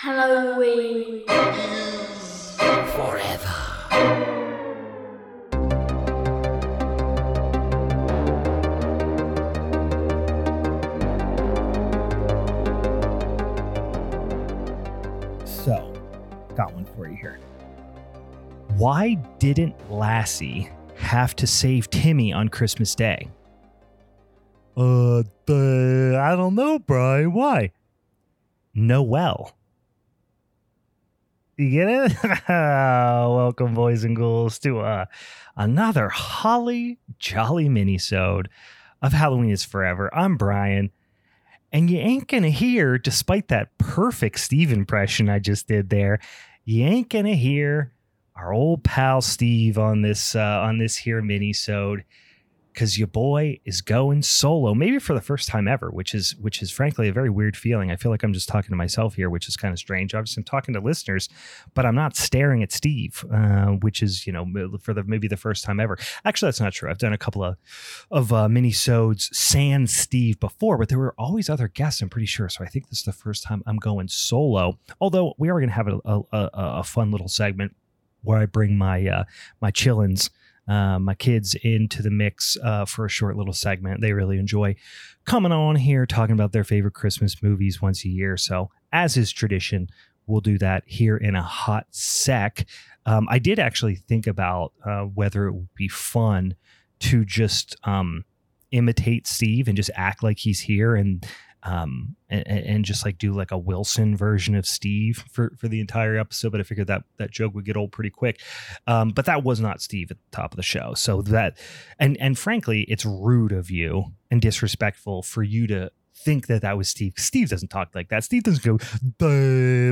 Halloween. Is forever. So, got one for you here. Why didn't Lassie have to save Timmy on Christmas Day? Uh, the, I don't know, Brian. Why? Noel. You get it? Welcome, boys and ghouls, to uh, another holly jolly mini-sode of Halloween is Forever. I'm Brian. And you ain't gonna hear, despite that perfect Steve impression I just did there, you ain't gonna hear our old pal Steve on this uh, on this here mini-sode because your boy is going solo, maybe for the first time ever, which is which is frankly a very weird feeling. I feel like I'm just talking to myself here, which is kind of strange. Obviously, I'm talking to listeners, but I'm not staring at Steve, uh, which is you know for the maybe the first time ever. Actually, that's not true. I've done a couple of of uh, mini sodes sans Steve before, but there were always other guests. I'm pretty sure. So I think this is the first time I'm going solo. Although we are going to have a, a, a, a fun little segment where I bring my uh, my chillins uh, my kids into the mix uh, for a short little segment. They really enjoy coming on here talking about their favorite Christmas movies once a year. So, as is tradition, we'll do that here in a hot sec. Um, I did actually think about uh, whether it would be fun to just um, imitate Steve and just act like he's here and um, and, and, just like do like a Wilson version of Steve for for the entire episode. But I figured that that joke would get old pretty quick. Um, but that was not Steve at the top of the show. So that and and frankly, it's rude of you and disrespectful for you to think that that was Steve. Steve doesn't talk like that. Steve doesn't go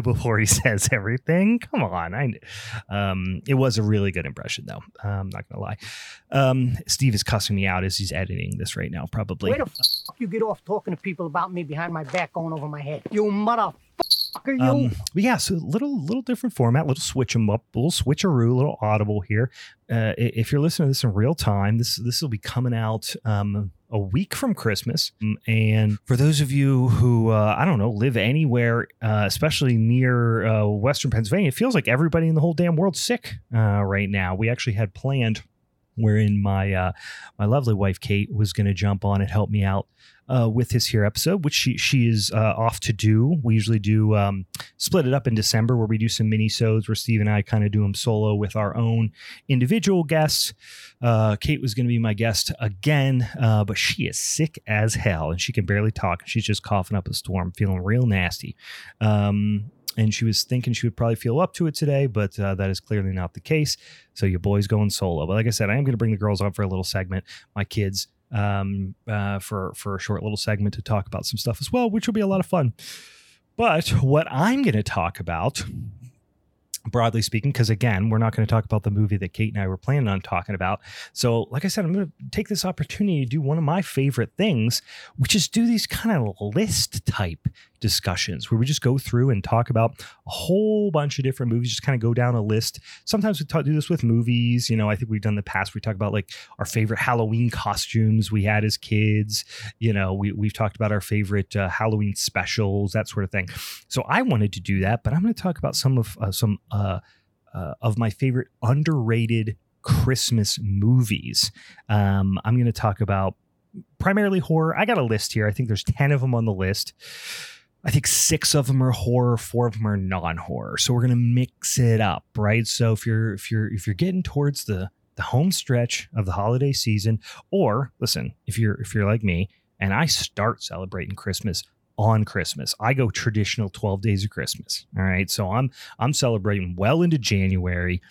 before he says everything. Come on, I. Um, it was a really good impression though. I'm not gonna lie. Um, Steve is cussing me out as he's editing this right now. Probably. Where the fuck you get off talking to people about me behind my back, going over my head? You motherfucker, you. Um, but yeah, so little little different format, little switch them up, little switcheroo, little audible here. Uh, if you're listening to this in real time, this this will be coming out um, a week from Christmas. Mm, And for those of you who, uh, I don't know, live anywhere, uh, especially near uh, Western Pennsylvania, it feels like everybody in the whole damn world's sick uh, right now. We actually had planned wherein my uh, my lovely wife Kate was going to jump on and help me out uh, with this here episode, which she she is uh, off to do. We usually do um, split it up in December where we do some mini sodes where Steve and I kind of do them solo with our own individual guests. Uh, Kate was going to be my guest again, uh, but she is sick as hell and she can barely talk. She's just coughing up a storm, feeling real nasty. Um, and she was thinking she would probably feel up to it today, but uh, that is clearly not the case. So your boy's going solo. But like I said, I am going to bring the girls on for a little segment. My kids um, uh, for for a short little segment to talk about some stuff as well, which will be a lot of fun. But what I'm going to talk about, broadly speaking, because again, we're not going to talk about the movie that Kate and I were planning on talking about. So, like I said, I'm going to take this opportunity to do one of my favorite things, which is do these kind of list type discussions where we just go through and talk about a whole bunch of different movies, just kind of go down a list. Sometimes we talk, do this with movies. You know, I think we've done in the past. We talk about like our favorite Halloween costumes we had as kids. You know, we, we've talked about our favorite uh, Halloween specials, that sort of thing. So I wanted to do that, but I'm going to talk about some of uh, some uh, uh, of my favorite underrated Christmas movies. Um, I'm going to talk about primarily horror. I got a list here. I think there's 10 of them on the list. I think six of them are horror, four of them are non-horror. So we're gonna mix it up, right? So if you're if you're if you're getting towards the the home stretch of the holiday season, or listen, if you're if you're like me and I start celebrating Christmas on Christmas, I go traditional 12 days of Christmas. All right. So I'm I'm celebrating well into January.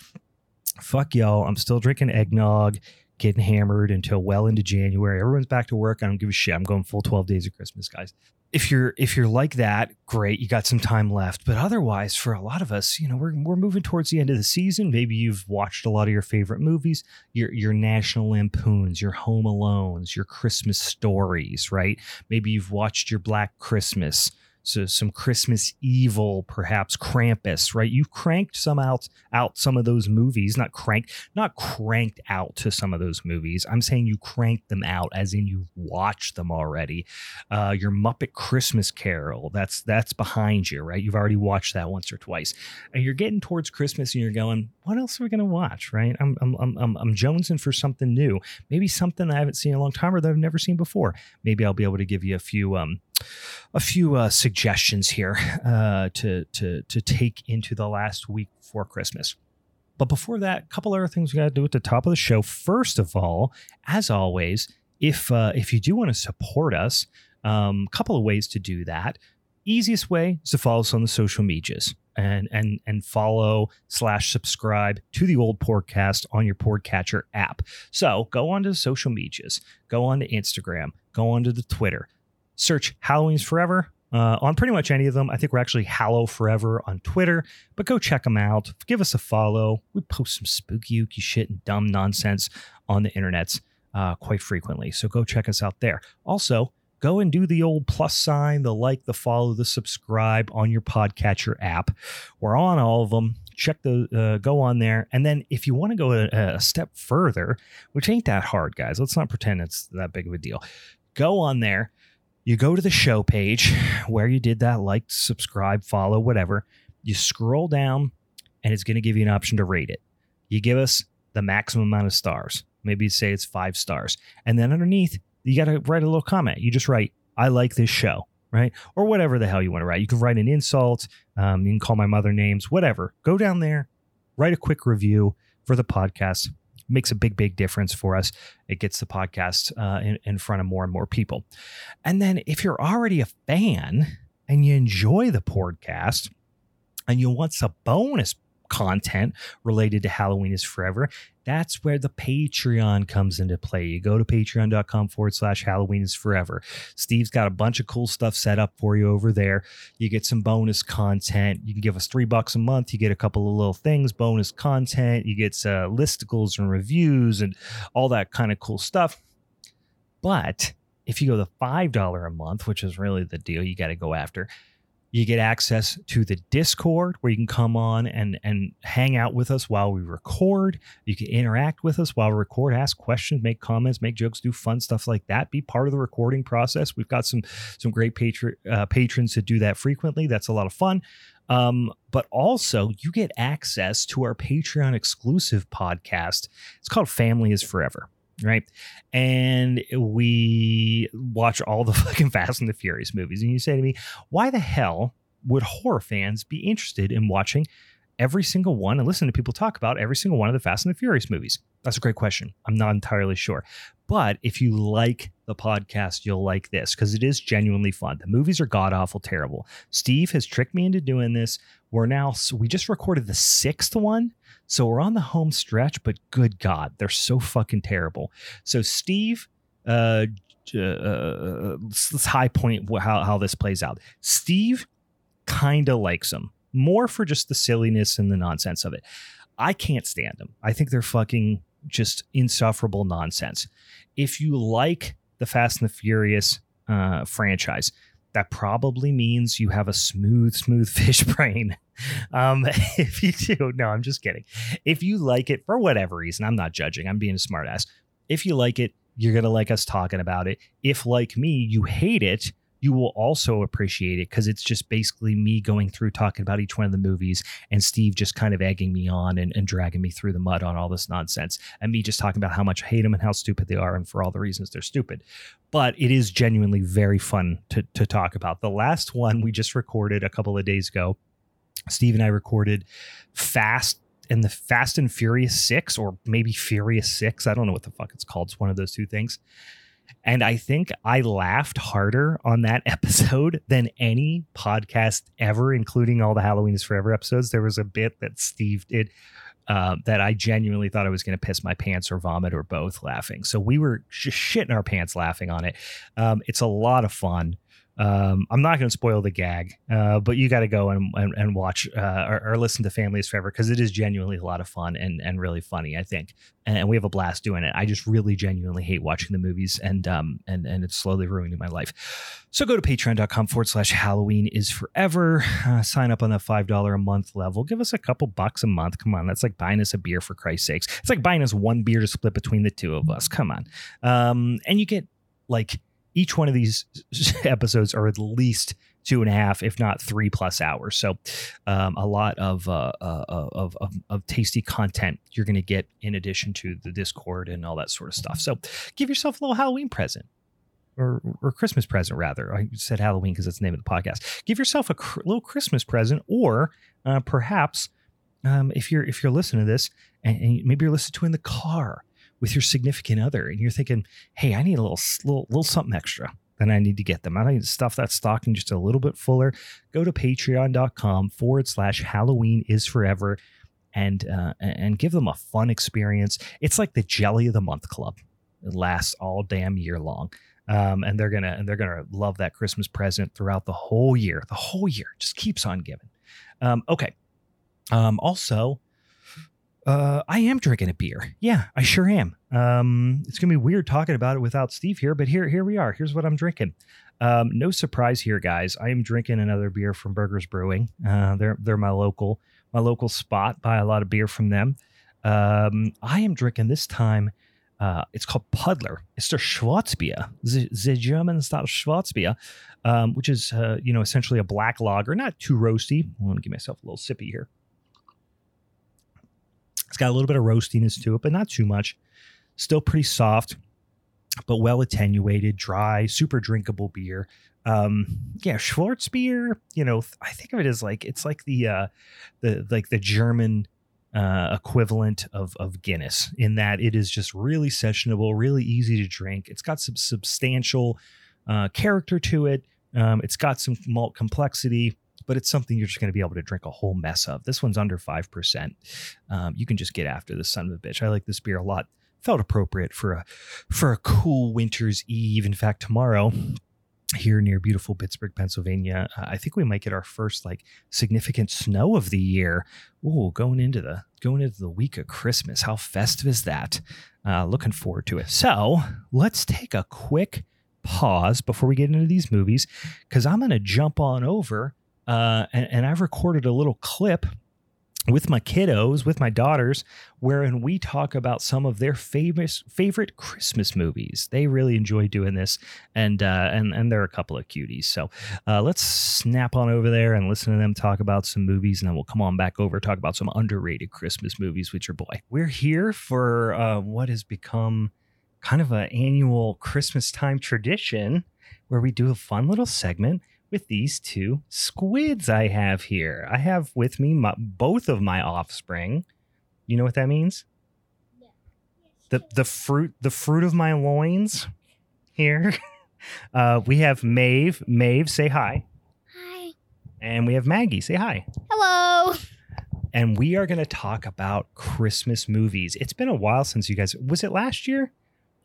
Fuck y'all. I'm still drinking eggnog, getting hammered until well into January. Everyone's back to work. I don't give a shit. I'm going full 12 days of Christmas, guys if you're if you're like that, great, you got some time left. But otherwise, for a lot of us, you know, we're we're moving towards the end of the season. Maybe you've watched a lot of your favorite movies, your your National Lampoons, your Home Alones, your Christmas stories, right? Maybe you've watched your Black Christmas so some Christmas evil, perhaps Krampus, right? You've cranked some out out some of those movies, not cranked, not cranked out to some of those movies. I'm saying you cranked them out, as in you've watched them already. Uh, your Muppet Christmas Carol, that's that's behind you, right? You've already watched that once or twice, and you're getting towards Christmas, and you're going, what else are we gonna watch, right? I'm I'm I'm I'm, jonesing for something new, maybe something I haven't seen in a long time or that I've never seen before. Maybe I'll be able to give you a few um a few uh, suggestions here uh, to to to take into the last week before Christmas. But before that, a couple other things we got to do at the top of the show. First of all, as always, if uh, if you do want to support us, a um, couple of ways to do that. Easiest way is to follow us on the social medias and and and follow slash subscribe to the old podcast on your podcatcher app. So go on to the social medias, go on to Instagram, go on to the Twitter, search Halloween's Forever uh, on pretty much any of them. I think we're actually Hallow Forever on Twitter, but go check them out. Give us a follow. We post some spooky, ooky shit and dumb nonsense on the internets uh, quite frequently. So go check us out there. Also, go and do the old plus sign, the like, the follow, the subscribe on your podcatcher app. We're on all of them. Check the uh, go on there, and then if you want to go a, a step further, which ain't that hard, guys. Let's not pretend it's that big of a deal. Go on there you go to the show page where you did that, like, subscribe, follow, whatever. You scroll down, and it's going to give you an option to rate it. You give us the maximum amount of stars. Maybe say it's five stars. And then underneath, you got to write a little comment. You just write, I like this show, right? Or whatever the hell you want to write. You can write an insult. Um, you can call my mother names, whatever. Go down there, write a quick review for the podcast makes a big, big difference for us. It gets the podcast uh, in, in front of more and more people. And then if you're already a fan and you enjoy the podcast and you want some bonus content related to Halloween is Forever, that's where the Patreon comes into play. You go to patreon.com forward slash Halloween is Forever. Steve's got a bunch of cool stuff set up for you over there. You get some bonus content. You can give us three bucks a month. You get a couple of little things, bonus content. You get uh, listicles and reviews and all that kind of cool stuff. But if you go the $5 a month, which is really the deal you got to go after, you get access to the Discord where you can come on and and hang out with us while we record. You can interact with us while we record, ask questions, make comments, make jokes, do fun stuff like that. Be part of the recording process. We've got some some great patron uh, patrons that do that frequently. That's a lot of fun. Um, but also you get access to our Patreon exclusive podcast. It's called Family is Forever right? And we watch all the fucking Fast and the Furious movies. And you say to me, why the hell would horror fans be interested in watching every single one and listen to people talk about every single one of the Fast and the Furious movies? That's a great question. I'm not entirely sure. But if you like the podcast, you'll like this because it is genuinely fun. The movies are god awful terrible. Steve has tricked me into doing this. We're now, so we just recorded the sixth one. So we're on the home stretch, but good God, they're so fucking terrible. So Steve, uh, uh, let's high point how, how this plays out. Steve kind of likes them more for just the silliness and the nonsense of it. I can't stand them. I think they're fucking just insufferable nonsense. If you like the Fast and the Furious uh, franchise, that probably means you have a smooth, smooth fish brain. Um, if you do, no, I'm just kidding. If you like it for whatever reason, I'm not judging. I'm being a smartass. If you like it, you're gonna like us talking about it. If like me, you hate it, you will also appreciate it because it's just basically me going through talking about each one of the movies and Steve just kind of egging me on and, and dragging me through the mud on all this nonsense and me just talking about how much I hate them and how stupid they are and for all the reasons they're stupid. But it is genuinely very fun to, to talk about. The last one we just recorded a couple of days ago, Steve and I recorded Fast and the Fast and Furious Six, or maybe Furious Six. I don't know what the fuck it's called. It's one of those two things. And I think I laughed harder on that episode than any podcast ever, including all the Halloween is Forever episodes. There was a bit that Steve did uh, that I genuinely thought I was going to piss my pants or vomit or both laughing. So we were just shitting our pants laughing on it. Um, it's a lot of fun. Um, I'm not going to spoil the gag, uh, but you got to go and, and, and watch uh, or, or, listen to Families Forever because it is genuinely a lot of fun and, and really funny, I think. And, we have a blast doing it. I just really genuinely hate watching the movies and um and, and it's slowly ruining my life. So go to patreon.com forward slash Halloween is forever. Uh, sign up on the $5 a month level. Give us a couple bucks a month. Come on. That's like buying us a beer for Christ's sakes. It's like buying us one beer to split between the two of us. Come on. Um, and you get like each one of these episodes are at least two and a half, if not three plus hours. So, um, a lot of, uh, uh, of, of, of tasty content you're going to get in addition to the Discord and all that sort of stuff. So, give yourself a little Halloween present. Or, or Christmas present, rather. I said Halloween because that's the name of the podcast. Give yourself a cr- little Christmas present, or uh, perhaps um, if you're if you're listening to this and, and maybe you're listening to in the car, with your significant other and you're thinking, hey, I need a little, little, little something extra, then I need to get them. I need to stuff that stocking just a little bit fuller. Go to patreon.com forward slash Halloween is forever and uh, and give them a fun experience. It's like the Jelly of the Month Club. It lasts all damn year long. Um, and they're gonna and they're gonna love that Christmas present throughout the whole year. The whole year just keeps on giving. Um, okay. Um, also, uh, I am drinking a beer. Yeah, I sure am. Um, it's gonna be weird talking about it without Steve here, but here, here we are. Here's what I'm drinking. Um, no surprise here, guys. I am drinking another beer from Burgh'ers Brewing. Uh, they're they're my local my local spot. Buy a lot of beer from them. Um, I am drinking this time. Uh, it's called Puddler. It's their Schwarzbier, the, the German style Schwarzbier, um, which is uh, you know essentially a black lager, not too roasty. I'm gonna give myself a little sippy here. It's got a little bit of roastiness to it, but not too much. Still pretty soft, but well attenuated, dry, super drinkable beer. Um, yeah, Schwarzbier. You know, I think of it as like it's like the uh, the like the German uh, equivalent of of Guinness in that it is just really sessionable, really easy to drink. It's got some substantial uh, character to it. Um, it's got some malt complexity but it's something you're just going to be able to drink a whole mess of. This one's under 5%. Um, you can just get after this son of a bitch. I like this beer a lot. Felt appropriate for a for a cool winter's eve. In fact, tomorrow here near beautiful Pittsburgh, Pennsylvania. Uh, I think we might get our first like significant snow of the year. Oh, going into the going into the week of Christmas. How festive is that? Uh, looking forward to it. So let's take a quick pause before we get into these movies because I'm going to jump on over uh, and, and I've recorded a little clip with my kiddos, with my daughters, wherein we talk about some of their famous favorite Christmas movies. They really enjoy doing this, and uh, and and they're a couple of cuties. So uh, let's snap on over there and listen to them talk about some movies, and then we'll come on back over talk about some underrated Christmas movies with your boy. We're here for uh, what has become kind of an annual Christmas time tradition, where we do a fun little segment with these two squids I have here. I have with me my, both of my offspring. You know what that means? Yeah. The the fruit the fruit of my loins here. Uh, we have Maeve. Maeve, say hi. Hi. And we have Maggie. Say hi. Hello. And we are going to talk about Christmas movies. It's been a while since you guys. Was it last year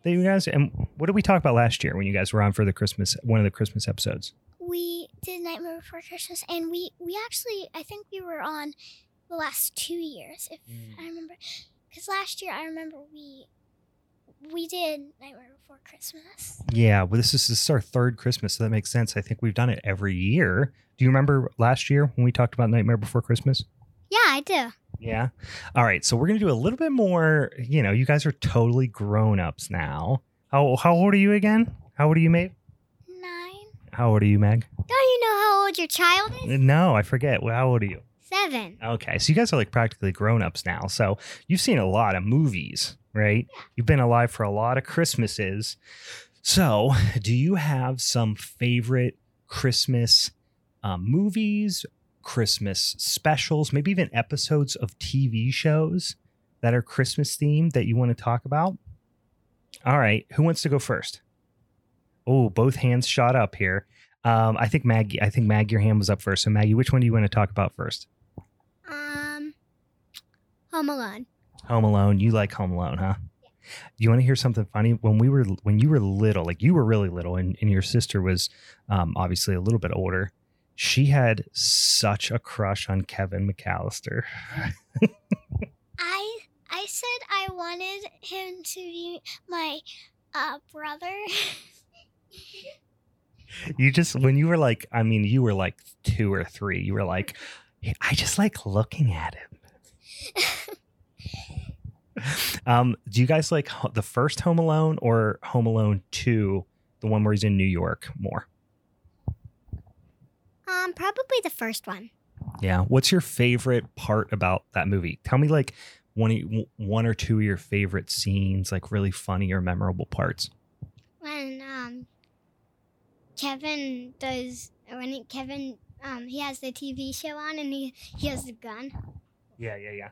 that you guys? And what did we talk about last year when you guys were on for the Christmas one of the Christmas episodes? We did Nightmare Before Christmas, and we we actually I think we were on the last two years, if mm. I remember, because last year I remember we we did Nightmare Before Christmas. Yeah, well, this is, this is our third Christmas, so that makes sense. I think we've done it every year. Do you remember last year when we talked about Nightmare Before Christmas? Yeah, I do. Yeah. All right. So we're gonna do a little bit more. You know, you guys are totally grown ups now. How how old are you again? How old are you, mate? How old are you, Meg? Don't you know how old your child is? No, I forget. Well, how old are you? Seven. Okay, so you guys are like practically grown ups now. So you've seen a lot of movies, right? Yeah. You've been alive for a lot of Christmases. So, do you have some favorite Christmas um, movies, Christmas specials, maybe even episodes of TV shows that are Christmas themed that you want to talk about? All right, who wants to go first? Oh, both hands shot up here. Um, I think Maggie. I think Maggie, your hand was up first. So Maggie, which one do you want to talk about first? Um, Home Alone. Home Alone. You like Home Alone, huh? Do you want to hear something funny? When we were when you were little, like you were really little, and, and your sister was um, obviously a little bit older. She had such a crush on Kevin McAllister. I I said I wanted him to be my uh, brother. you just when you were like, I mean, you were like two or three. You were like, I just like looking at him. um, do you guys like the first Home Alone or Home Alone Two, the one where he's in New York more? Um, probably the first one. Yeah. What's your favorite part about that movie? Tell me like one one or two of your favorite scenes, like really funny or memorable parts. When um Kevin does when it, Kevin um he has the TV show on and he he has the gun. Yeah, yeah, yeah.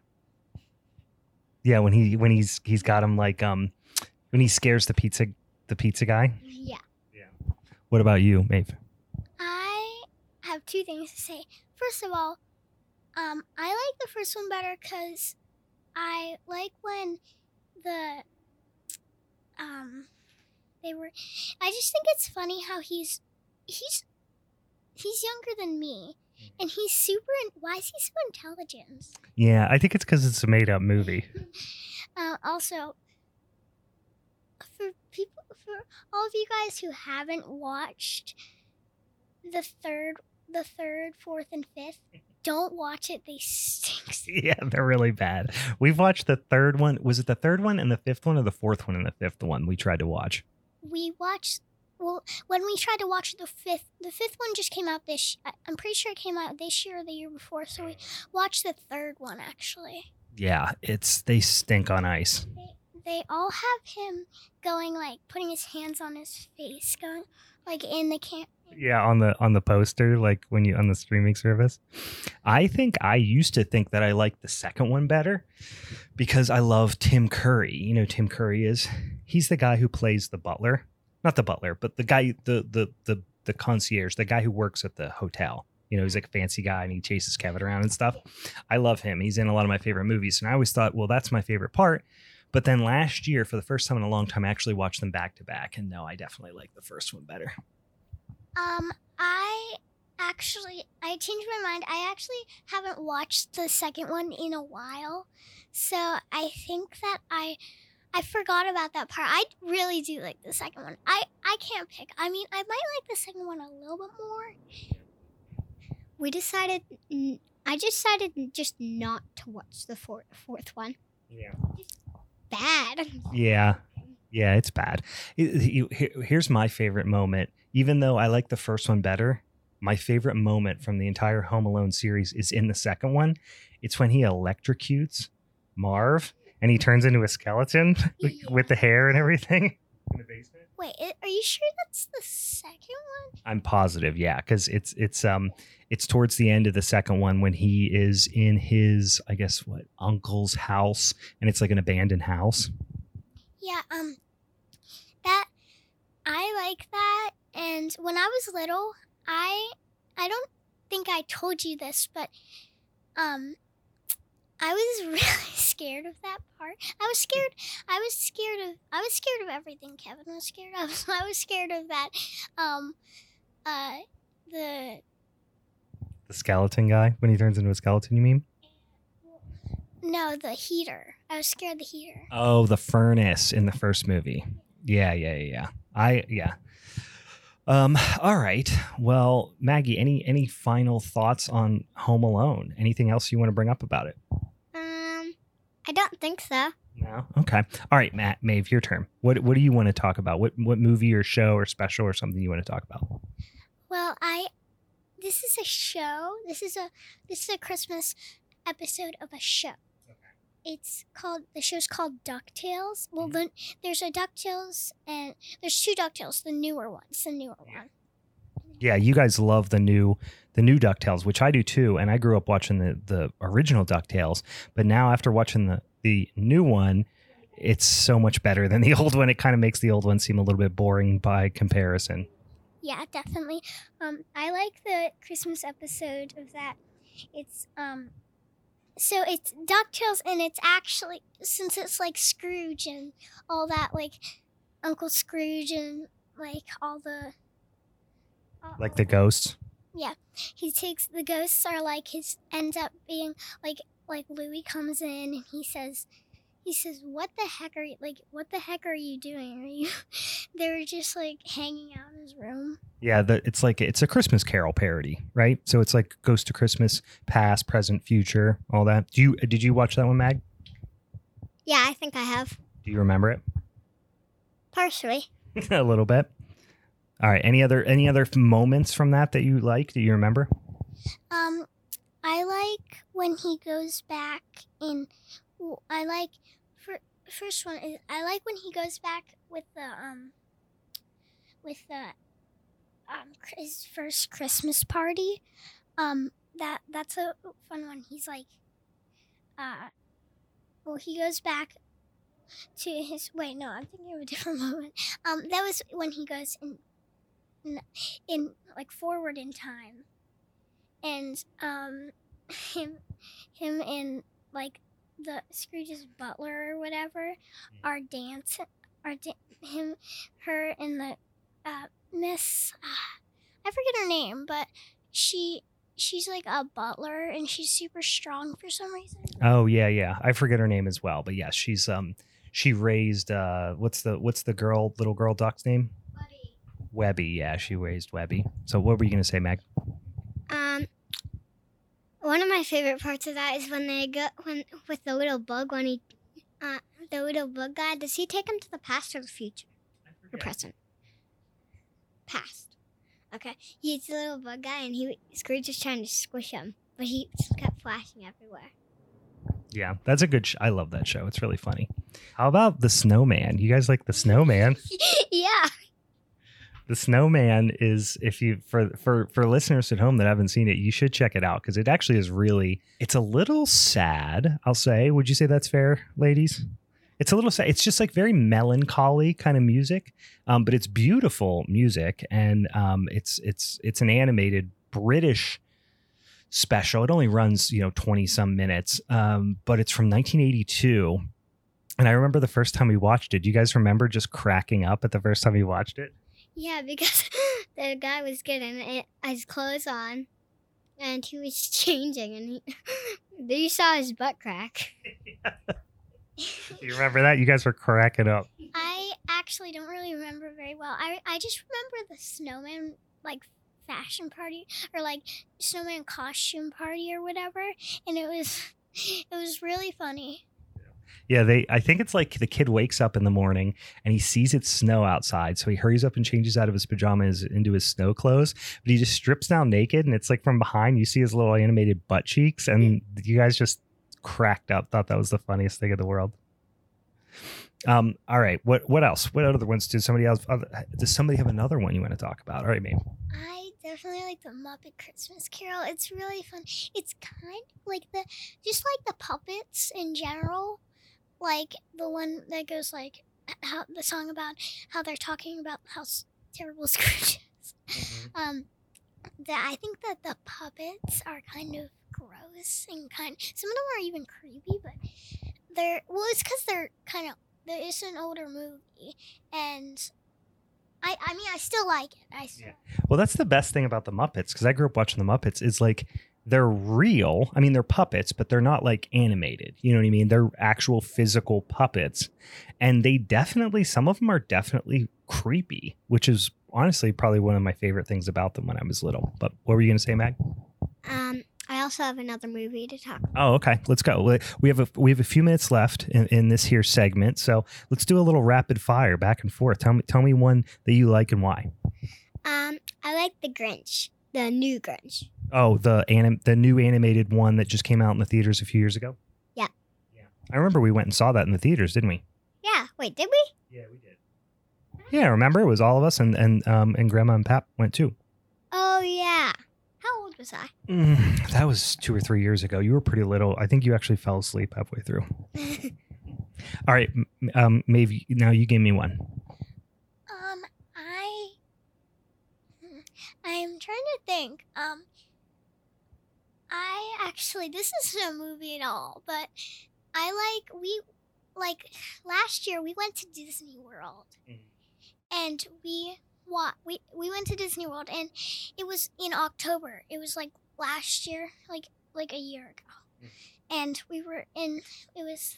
Yeah, when he when he's he's got him like um when he scares the pizza the pizza guy. Yeah. Yeah. What about you, Maeve? I have two things to say. First of all, um, I like the first one better because I like when the um they were. I just think it's funny how he's he's he's younger than me, and he's super. Why is he so intelligent? Yeah, I think it's because it's a made up movie. Uh, also, for people, for all of you guys who haven't watched the third, the third, fourth, and fifth, don't watch it. They stink. yeah, they're really bad. We've watched the third one. Was it the third one and the fifth one, or the fourth one and the fifth one? We tried to watch. We watched. Well, when we tried to watch the fifth, the fifth one just came out this. I'm pretty sure it came out this year or the year before. So we watched the third one actually. Yeah, it's they stink on ice. They all have him going like putting his hands on his face, going like in the camp. Yeah, on the on the poster, like when you on the streaming service. I think I used to think that I liked the second one better because I love Tim Curry. You know, Tim Curry is he's the guy who plays the butler, not the butler, but the guy the the the the concierge, the guy who works at the hotel. You know, he's like a fancy guy and he chases Kevin around and stuff. I love him. He's in a lot of my favorite movies, and I always thought, well, that's my favorite part. But then last year, for the first time in a long time, I actually watched them back to back, and no, I definitely like the first one better. Um, I actually I changed my mind. I actually haven't watched the second one in a while, so I think that I I forgot about that part. I really do like the second one. I I can't pick. I mean, I might like the second one a little bit more. We decided. I decided just not to watch the fourth fourth one. Yeah. Bad. Yeah. Yeah, it's bad. It- you- here- here's my favorite moment. Even though I like the first one better, my favorite moment from the entire Home Alone series is in the second one. It's when he electrocutes Marv and he turns into a skeleton with the hair and everything in the basement. Wait, are you sure that's the second one? I'm positive, yeah, because it's it's um it's towards the end of the second one when he is in his I guess what uncle's house and it's like an abandoned house. Yeah, um that I like that and when I was little, I I don't think I told you this, but um I was really scared of that part. I was scared I was scared of I was scared of everything Kevin was scared of. I was scared of that um uh the The skeleton guy when he turns into a skeleton, you mean? no, the heater. I was scared of the heater. Oh, the furnace in the first movie. Yeah, yeah, yeah. yeah. I yeah. Um. All right. Well, Maggie, any any final thoughts on Home Alone? Anything else you want to bring up about it? Um, I don't think so. No. Okay. All right, Matt, Maeve, your turn. What What do you want to talk about? What What movie or show or special or something you want to talk about? Well, I this is a show. This is a this is a Christmas episode of a show. It's called the show's called DuckTales. Well, the, there's a DuckTales and there's two DuckTales, the newer ones, the newer one. Yeah, you guys love the new the new Ducktales, which I do too. And I grew up watching the the original Ducktales, but now after watching the the new one, it's so much better than the old one. It kind of makes the old one seem a little bit boring by comparison. Yeah, definitely. Um, I like the Christmas episode of that. It's um, so it's Ducktales, and it's actually since it's like Scrooge and all that, like Uncle Scrooge and like all the all- Like the ghosts. Yeah. He takes the ghosts are like his ends up being like like Louie comes in and he says he says what the heck are you like what the heck are you doing are you they were just like hanging out in his room Yeah, the, it's like it's a Christmas Carol parody, right? So it's like Ghost to Christmas, past, present, future, all that. Do you did you watch that one, Mag? Yeah, I think I have. Do you remember it? Partially. a little bit. All right. Any other any other moments from that that you like? Do you remember? um I like when he goes back in I like for first one is I like when he goes back with the um with the um his first Christmas party. Um that that's a fun one. He's like uh well he goes back to his wait no I'm thinking of a different moment. Um that was when he goes in in, in like forward in time and um him him and like the Scrooge's butler or whatever are dancing are da- him her and the uh miss uh, I forget her name but she she's like a butler and she's super strong for some reason Oh yeah, yeah. I forget her name as well, but yes, she's um she raised uh what's the what's the girl little girl duck's name? Webby. Webby, Yeah, she raised Webby. So what were you gonna say, Meg? Um, one of my favorite parts of that is when they go when with the little bug when he, uh, the little bug guy. Does he take him to the past or the future or present? Past. Okay. He's the little bug guy, and he Scrooge is trying to squish him, but he just kept flashing everywhere. Yeah, that's a good. Sh- I love that show. It's really funny. How about the Snowman? You guys like the Snowman? yeah. The Snowman is if you for for for listeners at home that haven't seen it, you should check it out because it actually is really. It's a little sad. I'll say. Would you say that's fair, ladies? It's a little sad. It's just like very melancholy kind of music, um, but it's beautiful music, and um, it's it's it's an animated British special. It only runs you know twenty some minutes, um, but it's from 1982. And I remember the first time we watched it. Do you guys remember just cracking up at the first time we watched it? Yeah, because the guy was getting his clothes on, and he was changing, and he, you saw his butt crack. You remember that? You guys were cracking up. I actually don't really remember very well. I I just remember the snowman like fashion party or like snowman costume party or whatever, and it was it was really funny. Yeah, they. I think it's like the kid wakes up in the morning and he sees it's snow outside, so he hurries up and changes out of his pajamas into his snow clothes. But he just strips down naked, and it's like from behind you see his little animated butt cheeks, and you guys just cracked up. Thought that was the funniest thing in the world. Um. All right. What What else? What other ones? Did somebody else? Other, does somebody have another one you want to talk about? All right, me. I definitely like the Muppet Christmas Carol. It's really fun. It's kind of like the just like the puppets in general, like the one that goes like how the song about how they're talking about how terrible Scrooge is. Um, that I think that the puppets are kind of gross and kind. Some of them are even creepy, but they're well. It's because they're kind of. It's an older movie, and I. I mean, I still like it. I still. Well, that's the best thing about the Muppets because I grew up watching the Muppets. Is like they're real. I mean, they're puppets, but they're not like animated. You know what I mean? They're actual physical puppets, and they definitely some of them are definitely creepy, which is honestly probably one of my favorite things about them when I was little. But what were you gonna say, Mag? Um, I also have another movie to talk. Oh, okay. Let's go. We- We have a we have a few minutes left in, in this here segment, so let's do a little rapid fire back and forth. Tell me tell me one that you like and why. Um, I like the Grinch, the new Grinch. Oh, the anim- the new animated one that just came out in the theaters a few years ago. Yeah. Yeah. I remember we went and saw that in the theaters, didn't we? Yeah. Wait, did we? Yeah, we did. Yeah, remember it was all of us and and um and Grandma and Pap went too. Oh yeah. How old was I? Mm, that was two or three years ago. You were pretty little. I think you actually fell asleep halfway through. All right, m- um, maybe now you give me one. Um, I. hmm, I'm trying to think. Um, I am trying to think. Um I actually this isn't a movie at all, but I like we like last year we went to Disney World, Mhm. and we wa- we we went to Disney World, and it was in October. It was like last year, like like a year ago, Mhm. and we were in. It was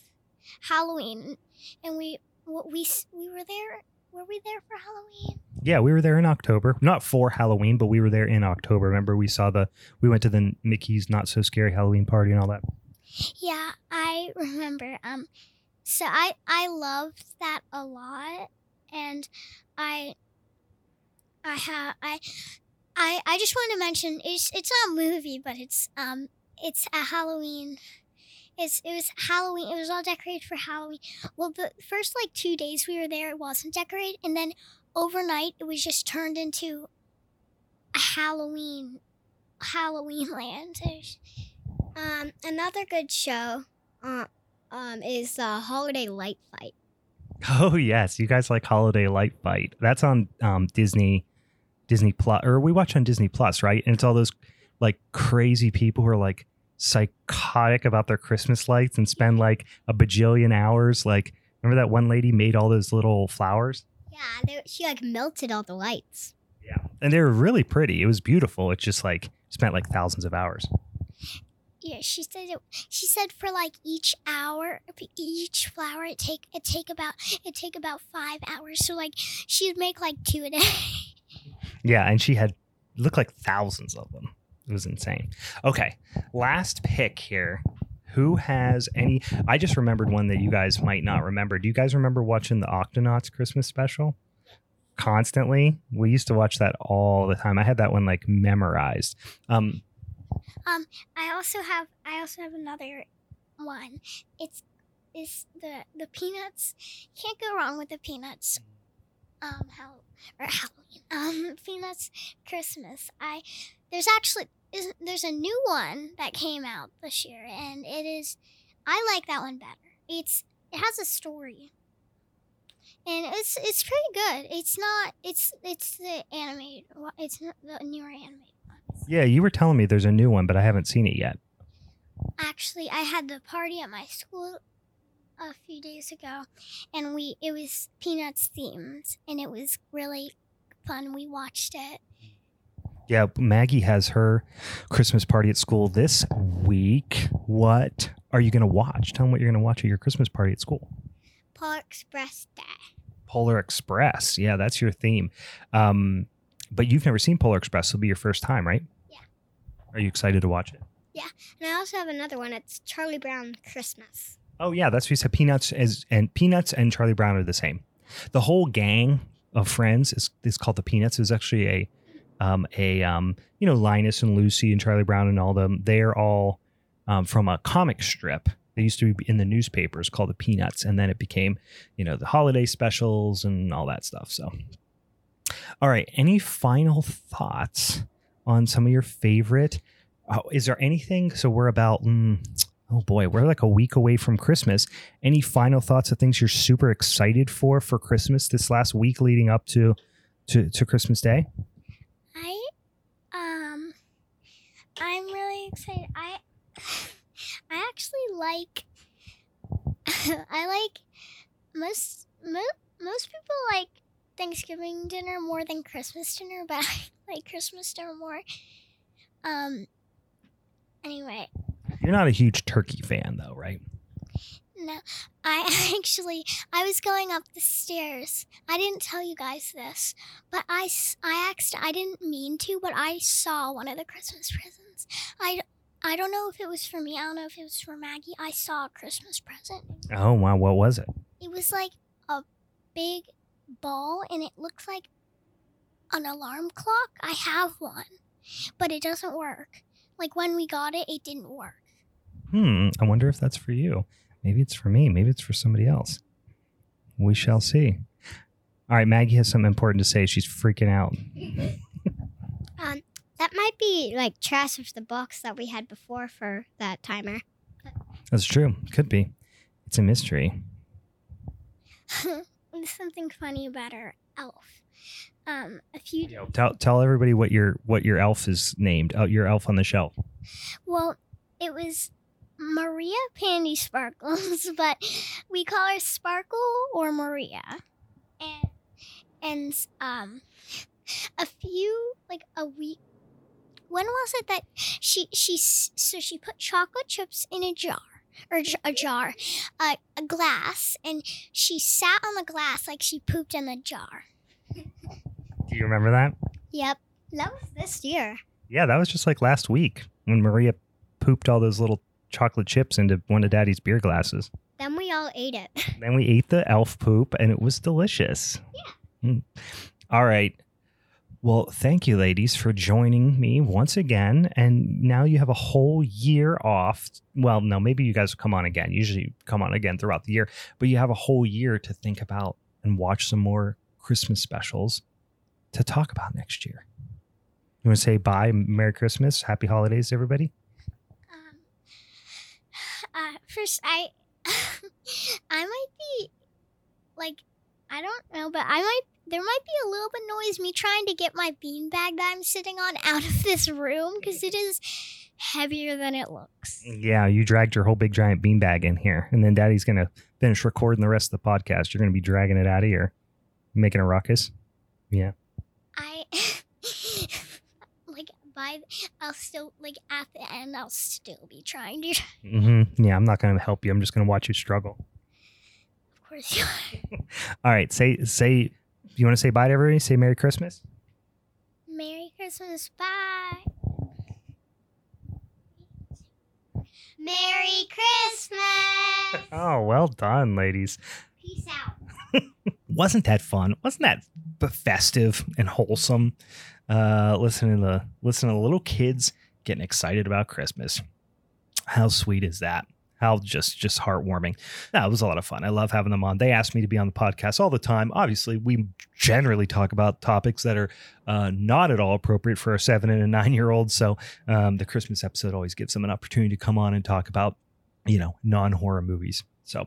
Halloween, and we what we we were there. Were we there for Halloween? Yeah, we were there in October. Not for Halloween, but we were there in October. Remember, we saw the we went to the Mickey's Not So Scary Halloween party and all that. Yeah, I remember. Um, so I I loved that a lot, and I I have I I I just want to mention it's it's not a movie, but it's um it's a Halloween. It's it was Halloween. It was all decorated for Halloween. Well, the first like two days we were there, it wasn't decorated, and then overnight it was just turned into a Halloween Halloween land. Um, another good show, uh, um, is uh, Holiday Light Fight. Oh yes, you guys like Holiday Light Fight. That's on um, Disney Disney Plus, or we watch on Disney Plus, right? And it's all those like crazy people who are like psychotic about their Christmas lights and spend like a bajillion hours. Like, remember that one lady made all those little flowers? Yeah, they, she like melted all the lights. Yeah, and they were really pretty. It was beautiful. It just like spent like thousands of hours. Yeah, she said it. She said for like each hour, each flower, it take it take about it take about five hours. So like she would make like two a day. Yeah, and she had looked like thousands of them. It was insane. Okay, last pick here. Who has any? I just remembered one that you guys might not remember. Do you guys remember watching the Octonauts Christmas special? Constantly, we used to watch that all the time. I had that one like memorized. Um, um, I also have I also have another one. It's is the the peanuts. Can't go wrong with the peanuts. Um, how or Halloween. Um, peanuts Christmas. I there's actually is there's a new one that came out this year, and it is I like that one better. It's it has a story. And it's it's pretty good. It's not it's it's the animated. It's not the newer animated yeah, you were telling me there's a new one, but I haven't seen it yet. actually i had the party at my school a few days ago and we it was peanuts themed and it was really fun we watched it Yeah, Maggie has her Christmas party at school this week. What are you going to watch? Tell them what you're going to watch at your Christmas party at school. Polar Express Day. Polar Express. Yeah, that's your theme. Um, but you've never seen Polar Express. It'll be your first time, right? Yeah. Are you excited to watch it? Yeah. And I also have another one. It's Charlie Brown Christmas. Oh yeah, that's what you said. Peanuts as and Peanuts and Charlie Brown are the same. The whole gang of friends is is called the Peanuts. It was actually a um, a um, you know Linus and Lucy and Charlie Brown and all them. They are all um, from a comic strip. They used to be in the newspapers called the Peanuts, and then it became you know the holiday specials and all that stuff. So, all right. Any final thoughts on some of your favorite? Oh, is there anything? So we're about. Mm, Oh boy, we're like a week away from Christmas. Any final thoughts of things you're super excited for for Christmas this last week leading up to to, to Christmas Day? i um i'm really excited. I i actually like i like most mo- most people like thanksgiving dinner more than christmas dinner but i like christmas dinner more. Um anyway. You're not a huge turkey fan though, right? No, I actually I was going up the stairs. I didn't tell you guys this, but I I asked I didn't mean to, but I saw one of the Christmas presents. I I don't know if it was for me. I don't know if it was for Maggie. I saw a Christmas present. Oh wow, what was it? It was like a big ball, and it looks like an alarm clock. I have one, but it doesn't work. Like when we got it, it didn't work. Hmm, I wonder if that's for you. Maybe it's for me. Maybe it's for somebody else. We shall see. All right, Maggie has something important to say. She's freaking out. Um, that might be like trash of the box that we had before for that timer. That's true. Could be. It's a mystery. There's something funny about our elf. Um, a few Tell tell everybody what your what your elf is named. Oh, your elf on the shelf. Well, it was Maria Pandy Sparkles, but we call her Sparkle or Maria. And and um a few like a week when was it that she she so she put chocolate chips in a jar or j- a jar uh, a glass and she sat on the glass like she pooped in the jar Do you remember that? yep That was this year. Yeah, that was just like last week when Maria pooped all those little chocolate chips into one of Daddy's beer glasses. Then we all ate it. Then we ate the elf poop and it was delicious. Yeah. Mm. All right. Well, thank you, ladies, for joining me once again. And now you have a whole year off. Well, no, maybe you guys will come on again. Usually come on again throughout the year, but you have a whole year to think about and watch some more Christmas specials to talk about next year. You want to say bye, Merry Christmas, Happy Holidays, everybody? Uh first i i might be like i don't know but i might there might be a little bit noise me trying to get my beanbag that i'm sitting on out of this room because it is heavier than it looks Yeah, you dragged your whole big giant beanbag in here, and then Daddy's gonna finish recording the rest of the podcast. You're gonna be dragging it out of here, making a ruckus. Yeah. i i'll still like at the end i'll still be trying to Mm-hmm. Yeah, I'm not gonna help you. I'm just gonna watch you struggle. of course you are All right, say say. You want to say bye to everybody? Say Merry Christmas. merry christmas bye Merry Christmas! Oh, well done, ladies. Peace out. Wasn't that fun? Wasn't that festive and wholesome? Uh, listening to listening to little kids getting excited about Christmas. How sweet is that? How just just heartwarming. That was a lot of fun. I love having them on. They ask me to be on the podcast all the time. Obviously, we generally talk about topics that are uh, not at all appropriate for a seven and a nine year old. So um, the Christmas episode always gives them an opportunity to come on and talk about you know non horror movies. So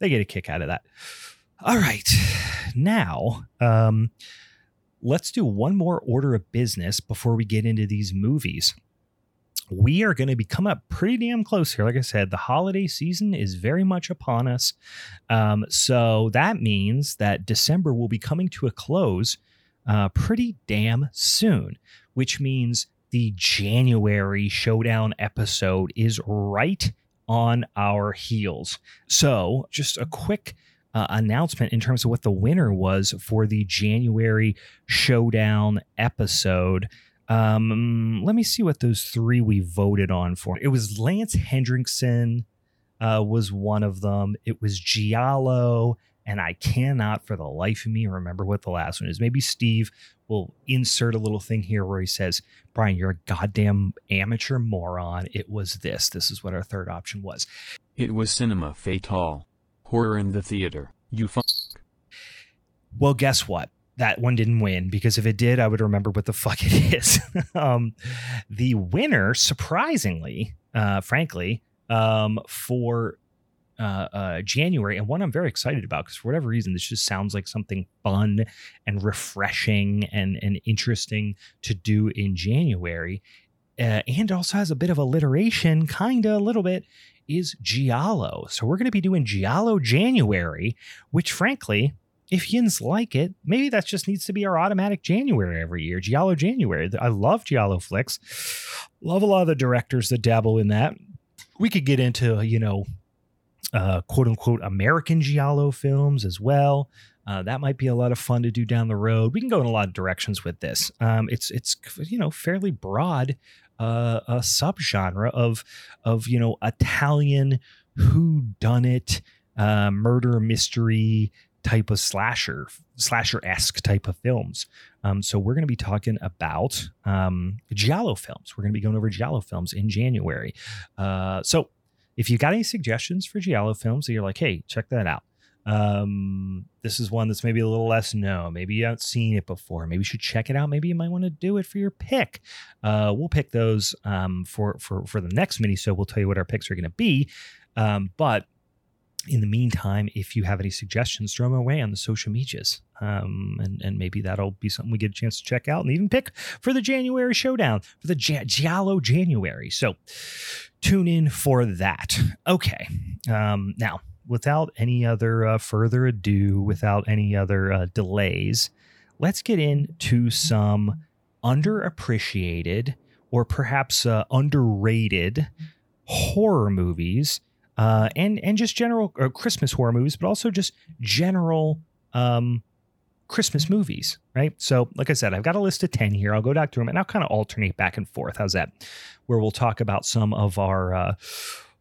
they get a kick out of that. All right, now um, let's do one more order of business before we get into these movies we are going to be coming up pretty damn close here. Like I said, the holiday season is very much upon us. Um, so that means that December will be coming to a close uh, pretty damn soon, which means the January showdown episode is right on our heels. So, just a quick uh, announcement in terms of what the winner was for the January showdown episode. Um, let me see what those three we voted on for. It was Lance Henriksen, uh, was one of them. It was Giallo, and I cannot for the life of me remember what the last one is. Maybe Steve will insert a little thing here where he says, "Brian, you're a goddamn amateur moron." It was this. This is what our third option was. It was Cinema Fatale. Horror in the theater. You fuck. Well, guess what? That one didn't win because if it did, I would remember what the fuck it is. um, the winner, surprisingly, uh, frankly, um, for uh, uh, January, and one I'm very excited about because for whatever reason, this just sounds like something fun and refreshing and, and interesting to do in January. Uh, and also has a bit of alliteration, kind of a little bit, is Giallo. So we're going to be doing Giallo January, which frankly, if yins like it, maybe that just needs to be our automatic January every year. Giallo January. I love Giallo flicks. Love a lot of the directors that dabble in that. We could get into, you know, uh, quote unquote American Giallo films as well. Uh, that might be a lot of fun to do down the road. We can go in a lot of directions with this. Um, it's it's you know fairly broad a subgenre of of you know Italian who done it uh, murder mystery type of slasher slasher esque type of films. Um, so we're going to be talking about um, Giallo films. We're going to be going over Giallo films in January. Uh, so if you got any suggestions for Giallo films that you're like, hey, check that out. Um, this is one that's maybe a little less known. Maybe you haven't seen it before. Maybe you should check it out. Maybe you might want to do it for your pick. Uh, we'll pick those um, for for for the next mini. So we'll tell you what our picks are going to be. Um, but in the meantime, if you have any suggestions, throw them away on the social medias. Um, and, and maybe that'll be something we get a chance to check out and even pick for the January showdown for the J- Giallo January. So tune in for that. Okay. Um, now, without any other uh, further ado, without any other uh, delays, let's get into some underappreciated or perhaps uh, underrated horror movies uh, and and just general uh, Christmas horror movies, but also just general um, Christmas movies, right? So, like I said, I've got a list of ten here. I'll go back through them, and I'll kind of alternate back and forth. How's that? Where we'll talk about some of our uh,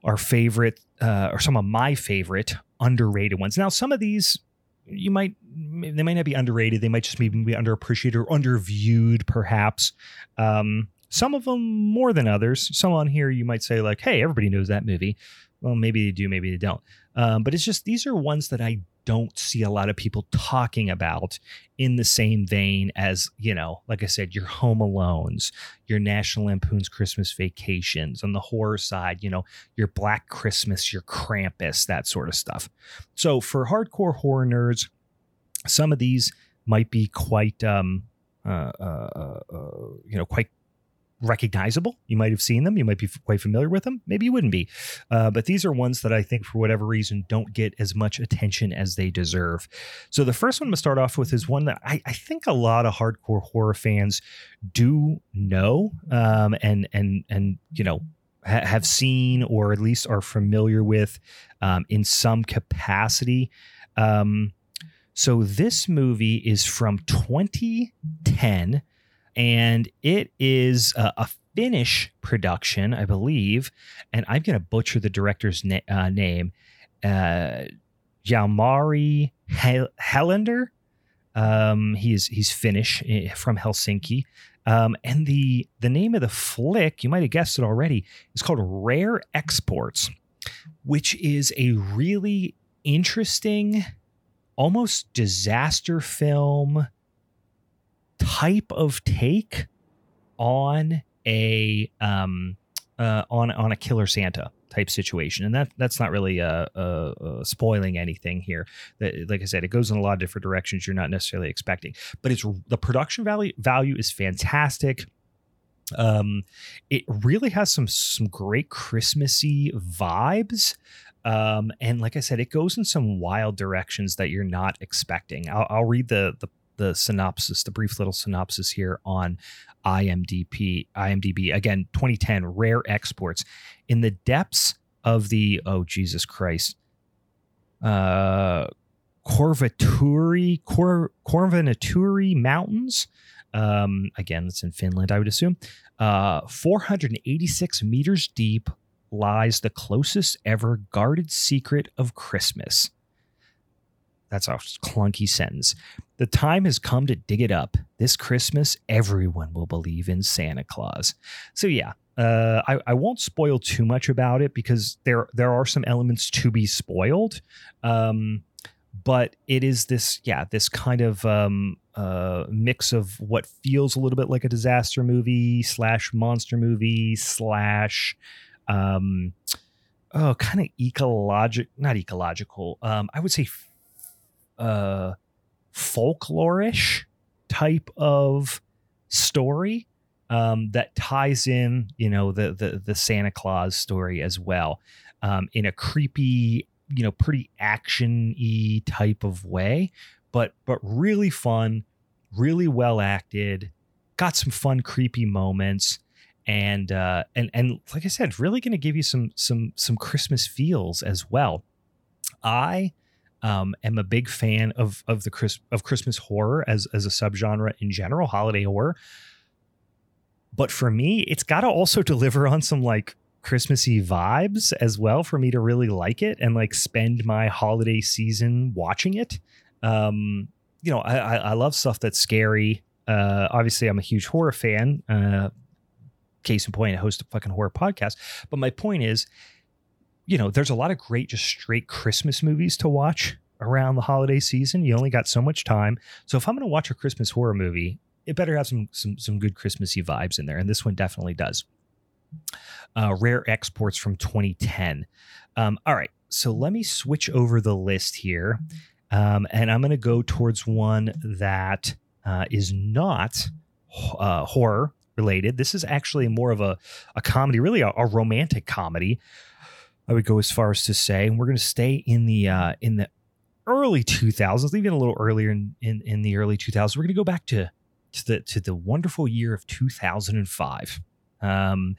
our favorite uh, or some of my favorite underrated ones. Now, some of these you might they might not be underrated. They might just maybe be underappreciated or underviewed, perhaps. Um, some of them more than others. Some on here you might say like, "Hey, everybody knows that movie." Well, maybe they do, maybe they don't. Um, but it's just these are ones that I don't see a lot of people talking about in the same vein as, you know, like I said, your Home Alones, your National Lampoon's Christmas Vacations. On the horror side, you know, your Black Christmas, your Krampus, that sort of stuff. So for hardcore horror nerds, some of these might be quite, um, uh, uh, uh, you know, quite recognizable. You might have seen them. You might be quite familiar with them. Maybe you wouldn't be. Uh, but these are ones that I think, for whatever reason, don't get as much attention as they deserve. So the first one I'm going to start off with is one that I, I, think a lot of hardcore horror fans do know um, and and and you know ha- have seen or at least are familiar with um, in some capacity. Um, so this movie is from 2010 and it is a, Finnish production, I believe, and I'm going to butcher the director's na- uh, name, uh, Jalmari Helander. Um, he's he's Finnish eh, from Helsinki, um, and the the name of the flick you might have guessed it already is called Rare Exports, which is a really interesting, almost disaster film type of take on a um uh, on on a killer Santa type situation, and that that's not really uh, uh, spoiling anything here. That, like I said, it goes in a lot of different directions you're not necessarily expecting, but it's the production value value is fantastic. Um, it really has some some great Christmassy vibes. Um, and like I said, it goes in some wild directions that you're not expecting. I'll, I'll read the the the synopsis, the brief little synopsis here on IMDb. IMDb again, 2010 rare exports in the depths of the oh Jesus Christ, uh, Corvaturi Kor, Korvanaturi Mountains. Um, again, that's in Finland, I would assume. Uh, 486 meters deep lies the closest ever guarded secret of Christmas. That's a clunky sentence. The time has come to dig it up. This Christmas, everyone will believe in Santa Claus. So yeah, uh, I, I won't spoil too much about it because there there are some elements to be spoiled. Um, but it is this yeah this kind of um, uh, mix of what feels a little bit like a disaster movie slash monster movie slash um, oh kind of ecologic not ecological um, I would say uh, folklorish type of story um, that ties in, you know, the the the Santa Claus story as well, um, in a creepy, you know, pretty action-y type of way, but but really fun, really well acted, got some fun creepy moments, and uh, and and like I said, really going to give you some some some Christmas feels as well. I um, am a big fan of of the Chris, of Christmas horror as as a subgenre in general, holiday horror. But for me, it's got to also deliver on some like Christmassy vibes as well for me to really like it and like spend my holiday season watching it. Um, you know, I, I love stuff that's scary. Uh, obviously, I'm a huge horror fan. Uh, case in point, I host a fucking horror podcast. But my point is, you know, there's a lot of great, just straight Christmas movies to watch around the holiday season. You only got so much time. So if I'm going to watch a Christmas horror movie, it better have some some some good Christmassy vibes in there, and this one definitely does. Uh, rare exports from 2010. Um, all right, so let me switch over the list here, um, and I'm going to go towards one that uh, is not uh, horror related. This is actually more of a, a comedy, really a, a romantic comedy. I would go as far as to say, and we're going to stay in the uh, in the early 2000s, even a little earlier in, in, in the early 2000s. We're going to go back to to the to the wonderful year of 2005. Um,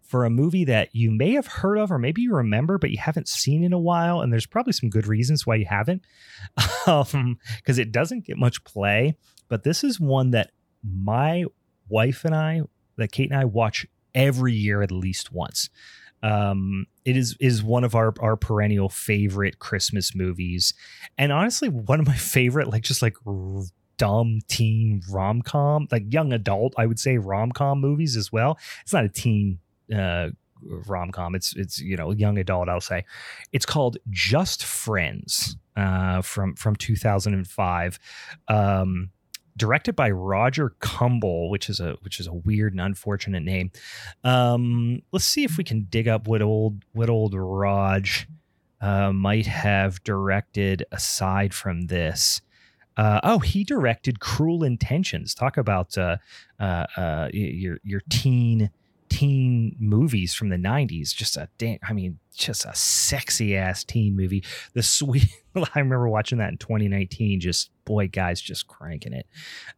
for a movie that you may have heard of or maybe you remember but you haven't seen in a while and there's probably some good reasons why you haven't um because it doesn't get much play but this is one that my wife and I that Kate and I watch every year at least once um it is is one of our our perennial favorite christmas movies. And honestly one of my favorite like just like r- dumb teen rom-com like young adult i would say rom-com movies as well. It's not a teen uh rom-com. It's it's you know young adult i'll say. It's called just friends uh from from 2005 um directed by roger kumble which is a which is a weird and unfortunate name um let's see if we can dig up what old what old raj uh might have directed aside from this uh, oh, he directed Cruel Intentions. Talk about uh, uh, uh, your your teen teen movies from the 90s just a damn i mean just a sexy ass teen movie. The sweet i remember watching that in 2019 just boy guys just cranking it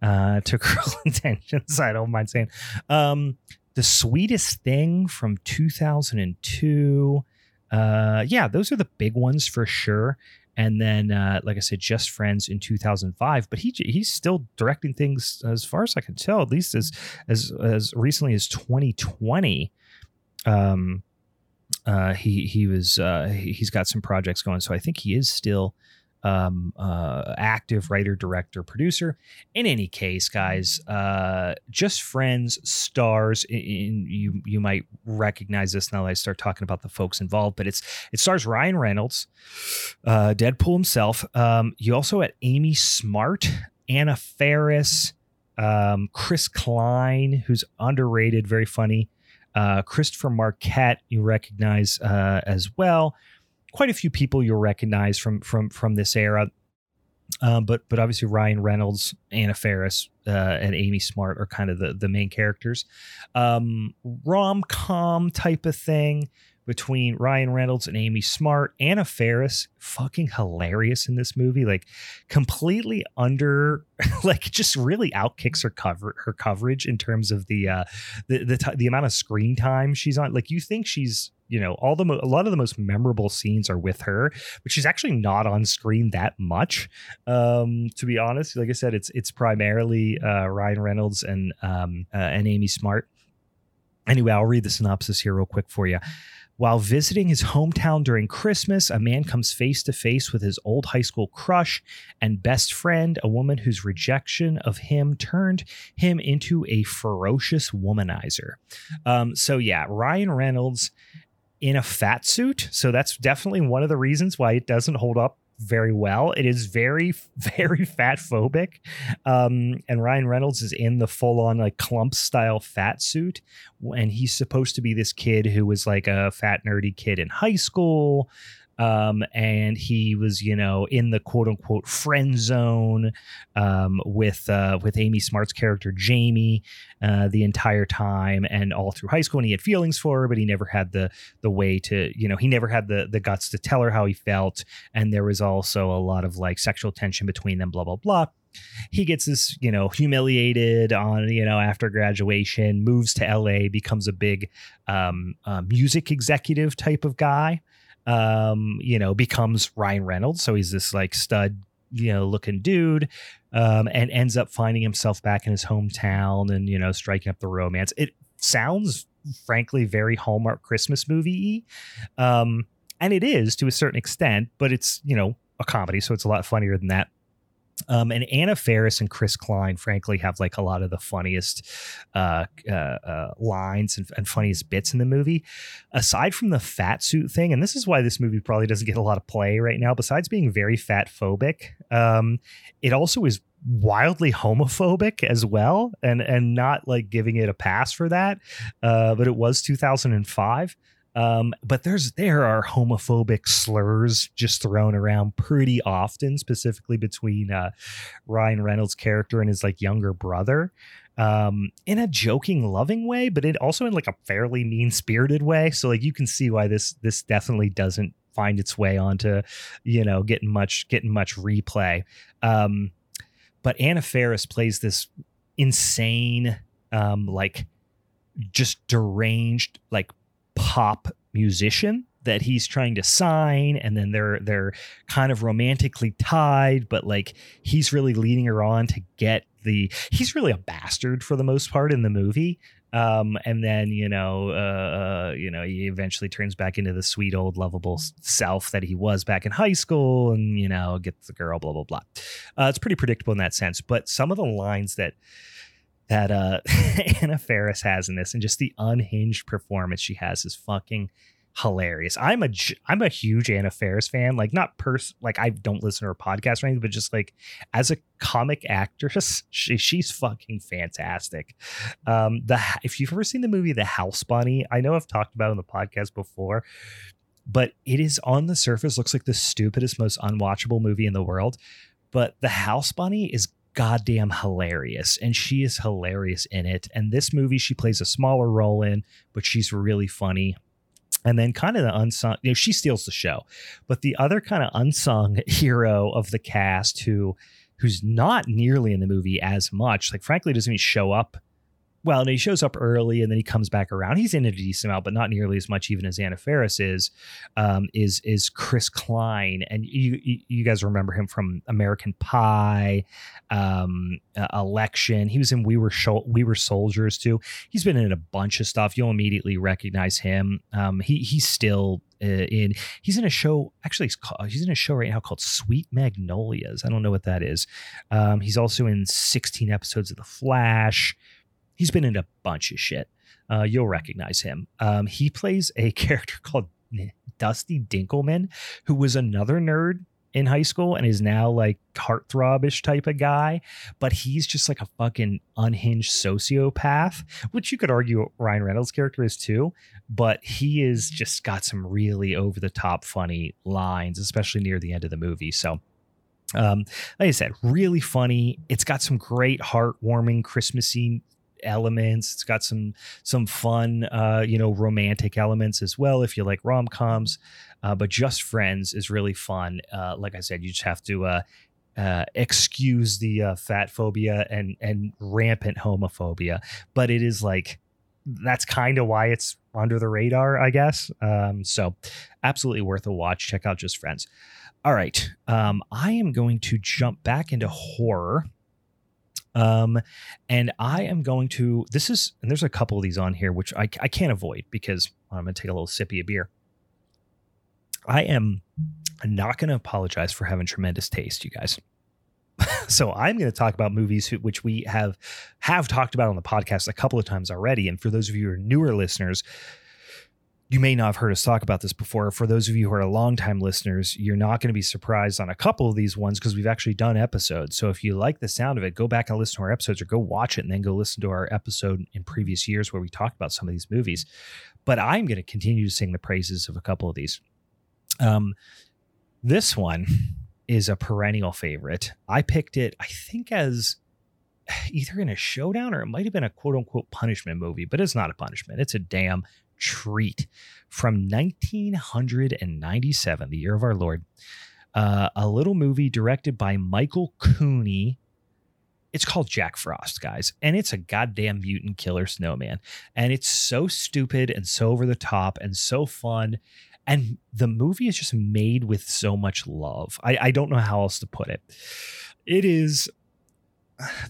uh to cruel intentions i don't mind saying um the sweetest thing from 2002 uh yeah those are the big ones for sure and then uh, like I said, Just Friends in 2005. But he he's still directing things as far as I can tell, at least as as as recently as 2020. Um, uh, he he was uh, he, he's got some projects going, so I think he is still um, uh, active writer, director, producer. In any case, guys, uh, Just Friends stars. In, in, you you might recognize this now that I start talking about the folks involved, but it's it stars Ryan Reynolds, uh, Deadpool himself. Um, you also had Amy Smart, Anna Faris, um, Chris Klein, who's underrated, very funny. Uh, Christopher Marquette, you recognize uh, as well quite a few people you'll recognize from from from this era. Um, but but obviously Ryan Reynolds, Anna Faris, uh, and Amy Smart are kind of the the main characters. Um, Rom com type of thing between Ryan Reynolds and Amy Smart. Anna Faris, fucking hilarious in this movie, like completely under, like just really outkicks her cover her coverage in terms of the uh, the the, t- the amount of screen time she's on. Like you think she's you know all the mo- a lot of the most memorable scenes are with her but she's actually not on screen that much. Um to be honest like i said it's it's primarily uh ryan reynolds and um uh, and amy smart. Anyway i'll read the synopsis here real quick for you while visiting his hometown during Christmas, a man comes face to face with his old high school crush and best friend, a woman whose rejection of him turned him into a ferocious womanizer. Um, so, yeah, Ryan Reynolds in a fat suit. So that's definitely one of the reasons why it doesn't hold up very well. It is very, very fat phobic. Um, and Ryan Reynolds is in the full on like clump style fat suit. And he's supposed to be this kid who was like a fat, nerdy kid in high school um, and he was, you know, in the quote unquote friend zone um, with uh, with Amy Smart's character Jamie uh, the entire time, and all through high school. And he had feelings for her, but he never had the the way to, you know, he never had the the guts to tell her how he felt. And there was also a lot of like sexual tension between them. Blah blah blah he gets this you know humiliated on you know after graduation moves to la becomes a big um, uh, music executive type of guy um, you know, becomes Ryan Reynolds. So he's this like stud, you know, looking dude, um, and ends up finding himself back in his hometown and, you know, striking up the romance. It sounds, frankly, very Hallmark Christmas movie um, and it is to a certain extent, but it's, you know, a comedy. So it's a lot funnier than that. Um, and Anna Faris and Chris Klein, frankly, have like a lot of the funniest uh, uh, uh, lines and, and, funniest bits in the movie. Aside from the fat suit thing, and this is why this movie probably doesn't get a lot of play right now. Besides being very fat phobic, um, it also is wildly homophobic as well, and and not like giving it a pass for that. Uh, but it was 2005. Um, but there's there are homophobic slurs just thrown around pretty often, specifically between uh, Ryan Reynolds' character and his like younger brother. Um, in a joking, loving way, but it also in like a fairly mean spirited way. So like you can see why this this definitely doesn't find its way onto, you know, getting much getting much replay. Um, but Anna Faris plays this insane, um, like just deranged, like pop musician that he's trying to sign and then they're they're kind of romantically tied but like he's really leading her on to get the he's really a bastard for the most part in the movie. Um and then you know uh, uh you know he eventually turns back into the sweet old lovable self that he was back in high school and you know gets the girl blah blah blah. Uh, it's pretty predictable in that sense but some of the lines that that uh Anna Faris has in this and just the unhinged performance she has is fucking hilarious. I'm a I'm a huge Anna Faris fan. Like not pers like I don't listen to her podcast or anything, but just like as a comic actress, she, she's fucking fantastic. Um, the if you've ever seen the movie The House Bunny, I know I've talked about on the podcast before, but it is on the surface looks like the stupidest, most unwatchable movie in the world. But The House Bunny is goddamn hilarious and she is hilarious in it. And this movie she plays a smaller role in but she's really funny. And then kind of the unsung you know she steals the show. But the other kind of unsung hero of the cast who who's not nearly in the movie as much like frankly doesn't even show up well, no, he shows up early and then he comes back around. He's in a decent amount, but not nearly as much even as Anna Faris is. Um, is is Chris Klein, and you you guys remember him from American Pie, um, uh, Election. He was in We Were Sho- We Were Soldiers too. He's been in a bunch of stuff. You'll immediately recognize him. Um, he he's still uh, in he's in a show actually he's, called, he's in a show right now called sweet magnolias i don't know what that is um, he's also in 16 episodes of the flash He's been in a bunch of shit. Uh, you'll recognize him. Um, he plays a character called Dusty Dinkelman, who was another nerd in high school and is now like heartthrobish type of guy, but he's just like a fucking unhinged sociopath, which you could argue Ryan Reynolds' character is too. But he is just got some really over the top funny lines, especially near the end of the movie. So um, like I said, really funny. It's got some great heartwarming Christmassy elements. It's got some some fun, uh, you know, romantic elements as well if you like rom coms. Uh, but Just Friends is really fun. Uh, like I said, you just have to uh, uh, excuse the uh, fat phobia and and rampant homophobia. But it is like that's kind of why it's under the radar, I guess. Um, so absolutely worth a watch. Check out Just Friends. All right, um, I am going to jump back into horror um, and I am going to, this is, and there's a couple of these on here, which I, I can't avoid because I'm going to take a little sippy of beer. I am not going to apologize for having tremendous taste, you guys. so I'm going to talk about movies which we have have talked about on the podcast a couple of times already. And for those of you who are newer listeners, you may not have heard us talk about this before. For those of you who are longtime listeners, you're not going to be surprised on a couple of these ones because we've actually done episodes. So if you like the sound of it, go back and listen to our episodes or go watch it and then go listen to our episode in previous years where we talked about some of these movies. But I'm going to continue to sing the praises of a couple of these. Um, this one is a perennial favorite. I picked it, I think, as either in a showdown or it might have been a quote unquote punishment movie, but it's not a punishment. It's a damn treat from 1997, the year of our Lord. Uh, a little movie directed by Michael Cooney. It's called Jack Frost, guys, and it's a goddamn mutant killer snowman. And it's so stupid and so over the top and so fun. And the movie is just made with so much love. I, I don't know how else to put it. It is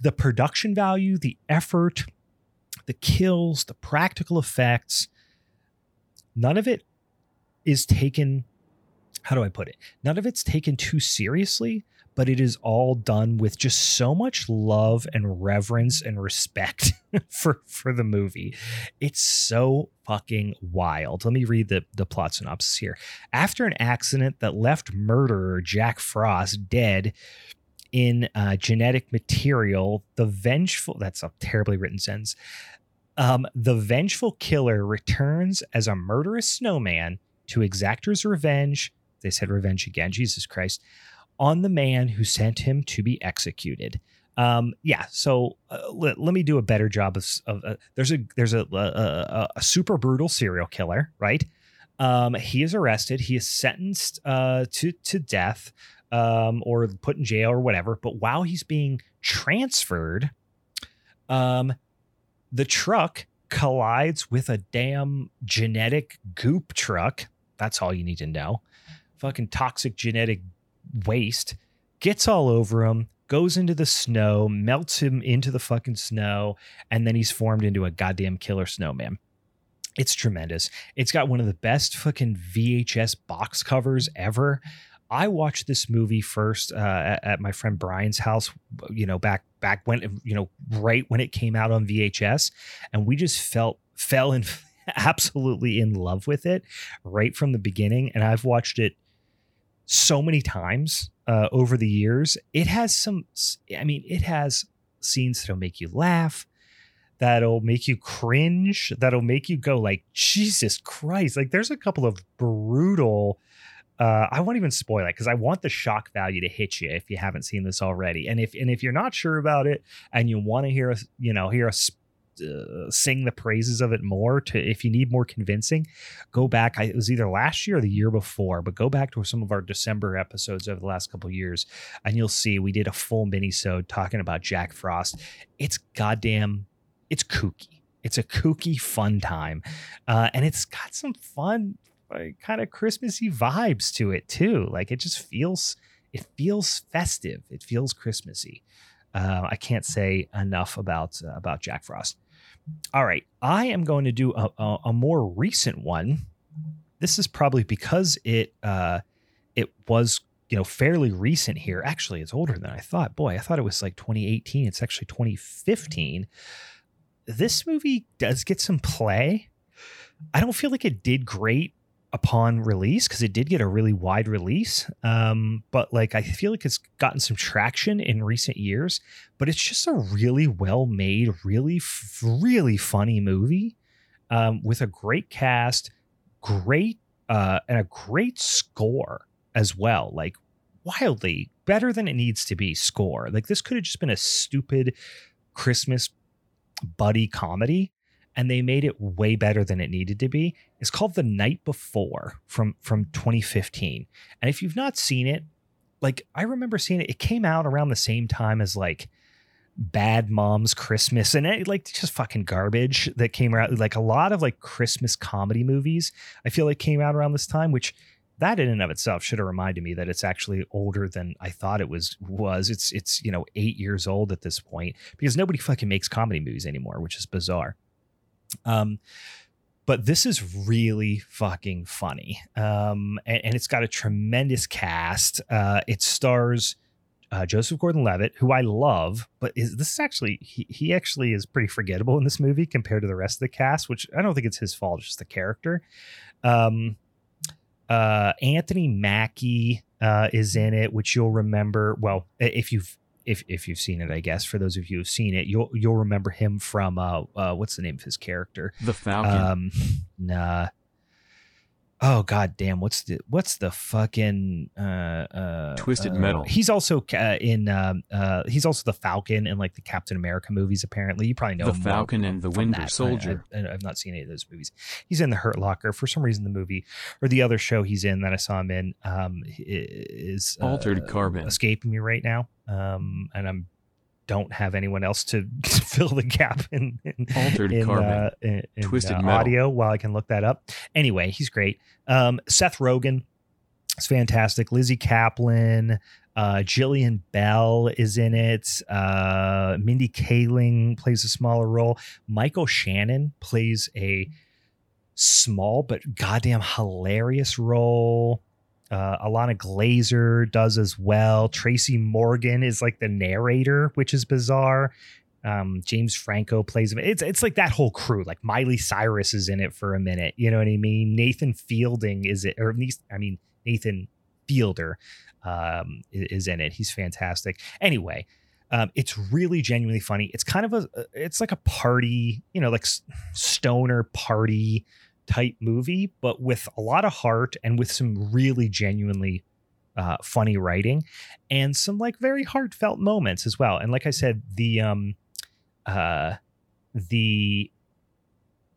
the production value, the effort, the kills, the practical effects, none of it is taken how do I put it? None of it's taken too seriously, but it is all done with just so much love and reverence and respect for for the movie. It's so fucking wild. Let me read the the plot synopsis here. After an accident that left murderer Jack Frost dead in uh, genetic material, the vengeful that's a terribly written sentence Um, the vengeful killer returns as a murderous snowman to exact his revenge. They said revenge again, Jesus Christ, on the man who sent him to be executed. Um, yeah, so uh, let, let me do a better job of. of uh, there's a there's a, a, a, super brutal serial killer, right? Um, he is arrested. He is sentenced uh, to to death um, or put in jail or whatever. But while he's being transferred, um, the truck collides with a damn genetic goop truck. That's all you need to know. Fucking toxic genetic waste gets all over him, goes into the snow, melts him into the fucking snow, and then he's formed into a goddamn killer snowman. It's tremendous. It's got one of the best fucking VHS box covers ever. I watched this movie first uh, at, at, my friend Brian's house, you know, back back when you know, right when it came out on VHS, and we just felt fell in absolutely in love with it right from the beginning. And I've watched it so many times uh, over the years. It has some, I mean, it has scenes that'll make you laugh, that'll make you cringe, that'll make you go like, Jesus Christ! Like, there's a couple of brutal uh, I won't even spoil it because I want the shock value to hit you if you haven't seen this already. And if and if you're not sure about it and you want to hear us, you know, hear us uh, sing the praises of it more to if you need more convincing go back I, it was either last year or the year before but go back to some of our december episodes over the last couple years and you'll see we did a full mini sode talking about jack frost. It's goddamn it's kooky. It's a kooky fun time. Uh, and it's got some fun like kind of Christmassy vibes to it too. Like it just feels it feels festive. It feels Christmassy. Uh, I can't say enough about uh, about Jack Frost. All right, I am going to do a, a, a more recent one. This is probably because it uh, it was you know fairly recent here. Actually, it's older than I thought. Boy, I thought it was like 2018. It's actually 2015. This movie does get some play. I don't feel like it did great upon release because it did get a really wide release. Um, but like I feel like it's gotten some traction in recent years. But it's just a really well made, really really funny movie um, with a great cast, great uh, and a great score as well. Like wildly better than it needs to be score. Like this could have just been a stupid Christmas buddy comedy and they made it way better than it needed to be. It's called The Night Before from from 2015. And if you've not seen it, like I remember seeing it, it came out around the same time as like Bad Moms Christmas and it, like just fucking garbage that came out. Like a lot of like Christmas comedy movies, I feel like came out around this time, which that in and of itself should have reminded me that it's actually older than I thought it was was. It's it's you know eight years old at this point because nobody fucking makes comedy movies anymore, which is bizarre. Um, but this is really fucking funny. Um, and, and, it's got a tremendous cast. Uh, it stars uh, Joseph Gordon-Levitt, who I love, but is this is actually he, he actually is pretty forgettable in this movie compared to the rest of the cast, which I don't think it's his fault, just the character. Um, uh, Anthony Mackie uh, is in it, which you'll remember. Well, if you've if if you've seen it, I guess for those of you who've seen it, you'll you'll remember him from uh, uh what's the name of his character? The Falcon. Um, nah, oh god damn what's the what's the fucking uh uh twisted uh, metal. he's also uh, in um uh he's also the falcon in like the captain america movies apparently. You probably know the falcon and the winter that. soldier. I, have not seen any of those movies. He's in the hurt locker. For some reason the movie or the other show he's in that i saw him in um is uh, altered carbon. escaping me right now. Um and i'm don't have anyone else to fill the gap in, in altered in, carbon, uh, in, in twisted uh, metal. audio while I can look that up. Anyway, he's great. Um, Seth Rogen is fantastic. Lizzy Caplan, uh, Jillian Bell is in it. Uh, Mindy Kaling plays a smaller role. Michael Shannon plays a small but goddamn hilarious role. Uh, Ilana Glazer does as well. Tracy Morgan is like the narrator, which is bizarre. Um, James Franco plays him. It's it's like that whole crew. Like Miley Cyrus is in it for a minute. You know what I mean? Nathan Fielding is it, or at least I mean Nathan Fielder um, is in it. He's fantastic. Anyway, Um, it's really genuinely funny. It's kind of a, it's like a party, you know, like stoner party type movie, but with a lot of heart and with some really genuinely uh, funny writing and some like very heartfelt moments as well. And like I said, the um, uh, the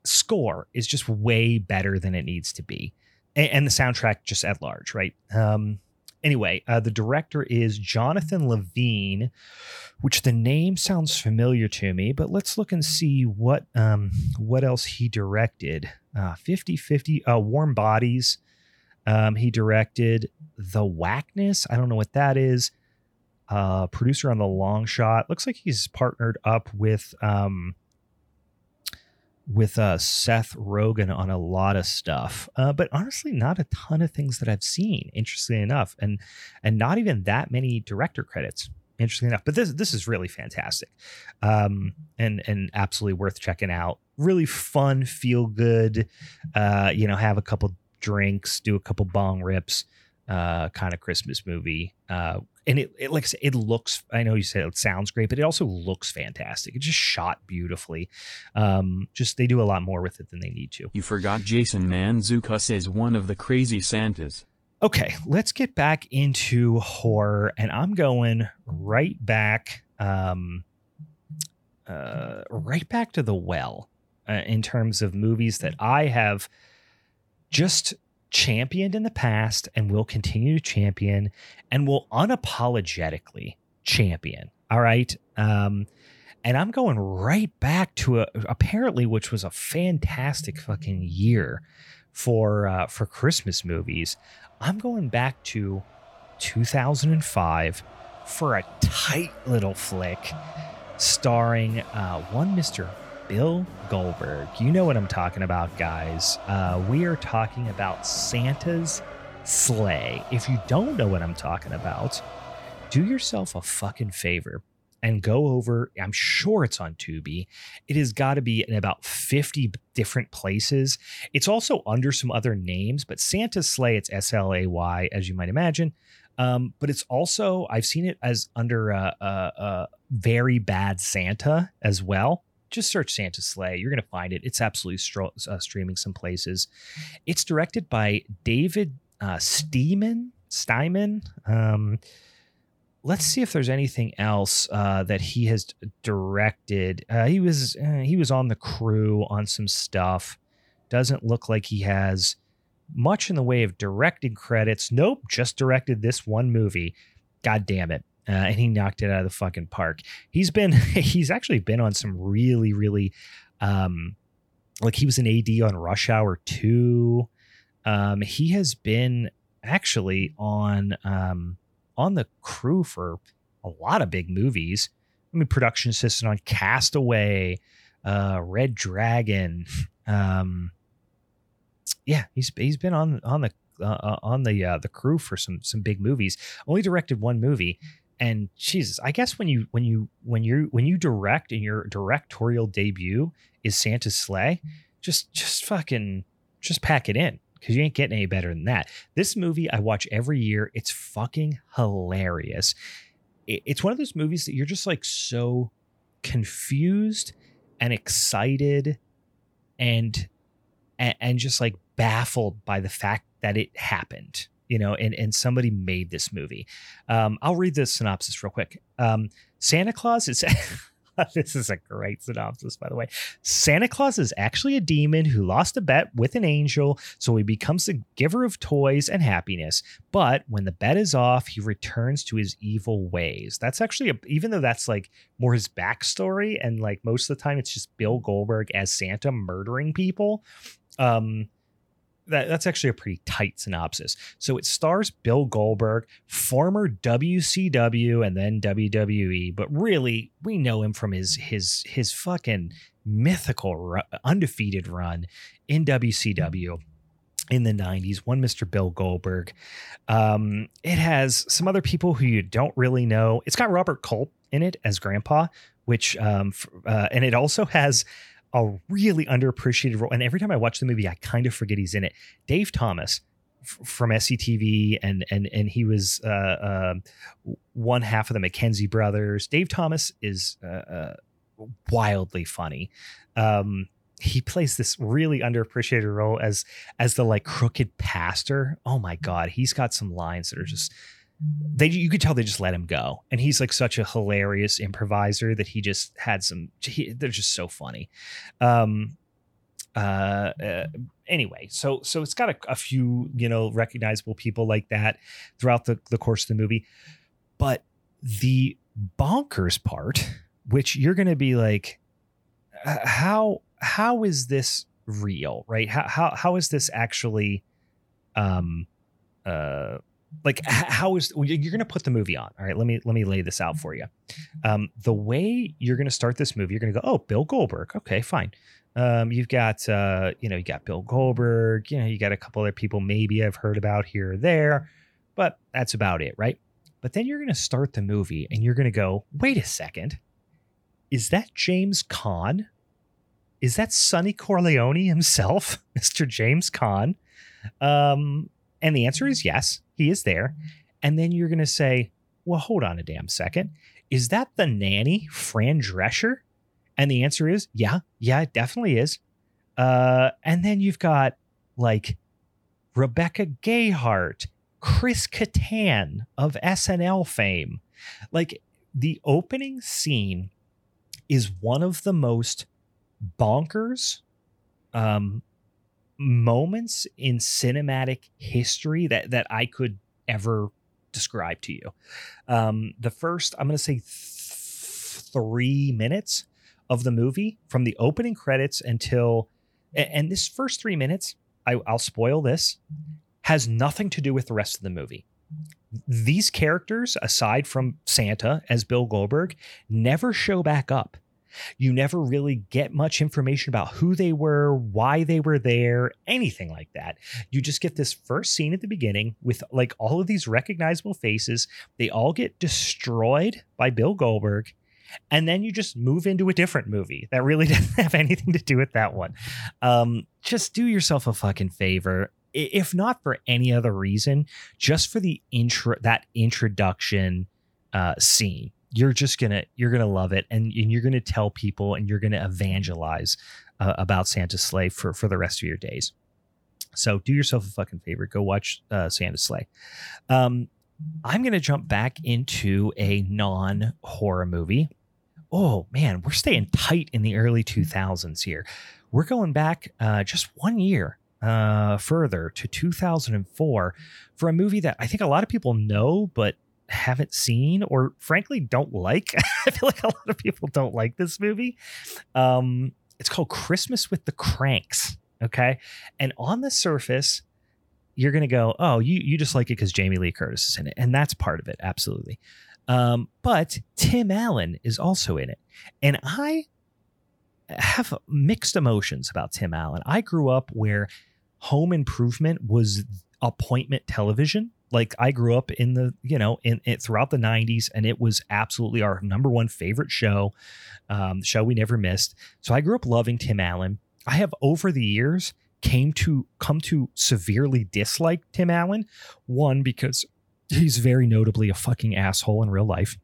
score is just way better than it needs to be, and, and the soundtrack just at large, right? Um, anyway, uh, the director is Jonathan Levine, which the name sounds familiar to me, but let's look and see what um, what else he directed. Uh, 50 50 uh, Warm Bodies. Um, he directed The Whackness. I don't know what that is. Uh, producer on The Long Shot. Looks like he's partnered up with um, with uh, Seth Rogen on a lot of stuff, uh, but honestly, not a ton of things that I've seen. Interestingly enough, and and not even that many director credits. Interesting enough, but this this is really fantastic, um, and and absolutely worth checking out. Really fun, feel good. Uh, you know, have a couple drinks, do a couple bong rips, uh, kind of Christmas movie. Uh, and it, it like it looks. I know you said it sounds great, but it also looks fantastic. It just shot beautifully. Um, just they do a lot more with it than they need to. You forgot Jason Mantzoukas is one of the crazy Santas. Okay, let's get back into horror, and I'm going right back, um, uh, right back to the well uh, in terms of movies that I have just championed in the past and will continue to champion and will unapologetically champion. All right. Um, and I'm going right back to a, apparently, which was a fantastic fucking year for uh, for Christmas movies. I'm going back to 2005 for a tight little flick starring uh, one Mr. Bill Goldberg. You know what I'm talking about, guys. Uh, we are talking about Santa's Slay. If you don't know what I'm talking about, do yourself a fucking favor and go over. I'm sure it's on Tubi. It has got to be in about 50 different places. It's also under some other names, but Santa's Slay, it's S L A Y, as you might imagine. Um, but it's also, I've seen it as under a, a, a very bad Santa as well. Just search Santa Slay. You're going to find it. It's absolutely stro- uh, streaming some places. It's directed by David uh, Steeman. Steinman. Um, let's see if there's anything else uh, that he has directed. Uh, he was uh, he was on the crew on some stuff. Doesn't look like he has much in the way of directing credits. Nope, just directed this one movie. God damn it. Uh, and he knocked it out of the fucking park. He's been he's actually been on some really really um like he was an AD on Rush Hour 2. Um he has been actually on um on the crew for a lot of big movies. I mean production assistant on Castaway, uh Red Dragon, um yeah, he's he's been on on the uh, on the uh, the crew for some some big movies. Only directed one movie, and Jesus, I guess when you when you when you when you direct and your directorial debut is Santa's Slay, just just fucking just pack it in because you ain't getting any better than that. This movie I watch every year. It's fucking hilarious. It's one of those movies that you're just like so confused and excited and and, just like baffled by the fact that it happened you know and and somebody made this movie um i'll read the synopsis real quick um santa claus is this is a great synopsis by the way. Santa claus is actually a demon who lost a bet with an angel so he becomes the giver of toys and happiness. But when the bet is off he returns to his evil ways. That's actually a, even though that's like more his backstory and like most of the time it's just bill goldberg as santa murdering people um that, that's actually a pretty tight synopsis. So it stars Bill Goldberg, former WCW and then WWE, but really we know him from his his his fucking mythical undefeated run in WCW in the 90s one mr bill goldberg um, it has some other people who you don't really know it's got robert culp in it as grandpa which um, uh, and it also has a really underappreciated role. And every time I watch the movie, I kind of forget he's in it. Dave Thomas, f- from SCTV, and and and he was uh, uh, one half of the McKenzie brothers. Dave Thomas is uh, uh, wildly funny. Um, he plays this really underappreciated role as as the like crooked pastor. Oh my god, he's got some lines that are just they you could tell they just let him go. And he's like such a hilarious improviser that he just had some he, they're just so funny. Um uh, uh anyway so so it's got a, a few you know recognizable people like that throughout the, the course of the movie. But the bonkers part which you're gonna be like how how is this real? Right? How how, how is this actually um uh like how is you're going to put the movie on all right? Let me let me lay this out for you. Um the way you're going to start this movie you're going to go oh bill goldberg okay fine. Um you've got uh you know you got bill goldberg you know you got a couple other people maybe i've heard about here or there but that's about it right? But then you're going to start the movie and you're going to go wait a second. Is that james Caan? is that sonny corleone himself mr james Caan? um and the answer is yes, he is there. And then you're going to say, well, hold on a damn second. Is that the nanny, Fran Drescher? And the answer is, yeah, yeah, it definitely is. Uh, and then you've got like Rebecca Gayheart, Chris Kattan of SNL fame. Like the opening scene is one of the most bonkers, um, moments in cinematic history that that I could ever describe to you. Um, the first, I'm going to say, th- three minutes of the movie from the opening credits until, and, and this first three minutes, I, I'll spoil this, has nothing to do with the rest of the movie. These characters, aside from Santa as Bill Goldberg, never show back up you never really get much information about who they were, why they were there, anything like that. You just get this first scene at the beginning with like all of these recognizable faces. They all get destroyed by Bill Goldberg. And then you just move into a different movie that really doesn't have anything to do with that one. Um, just do yourself a fucking favor if not for any other reason, just for the intro that introduction uh, scene you're just gonna you're gonna love it and, and you're gonna tell people and you're gonna evangelize uh, about Santa's Slay for for the rest of your days. So do yourself a fucking favor go watch uh, Santa's Slay. Um, i'm gonna jump back into a non-horror movie. Oh man we're staying tight in the early 2000s here. We're going back uh, just one year uh, further to 2004 for a movie that I think a lot of people know, but haven't seen or frankly don't like. I feel like a lot of people don't like this movie. Um, it's called Christmas with the Cranks. Okay. And on the surface, you're going to go, oh, you, you just like it because Jamie Lee Curtis is in it. And that's part of it. Absolutely. Um, but Tim Allen is also in it. And I have mixed emotions about Tim Allen. I grew up where home improvement was appointment television like I grew up in the, you know, in it throughout the 90s, and it was absolutely our number one favorite show, um, show we never missed. So I grew up loving Tim Allen. I have over the years came to come to severely dislike Tim Allen. One, because he's very notably a fucking asshole in real life.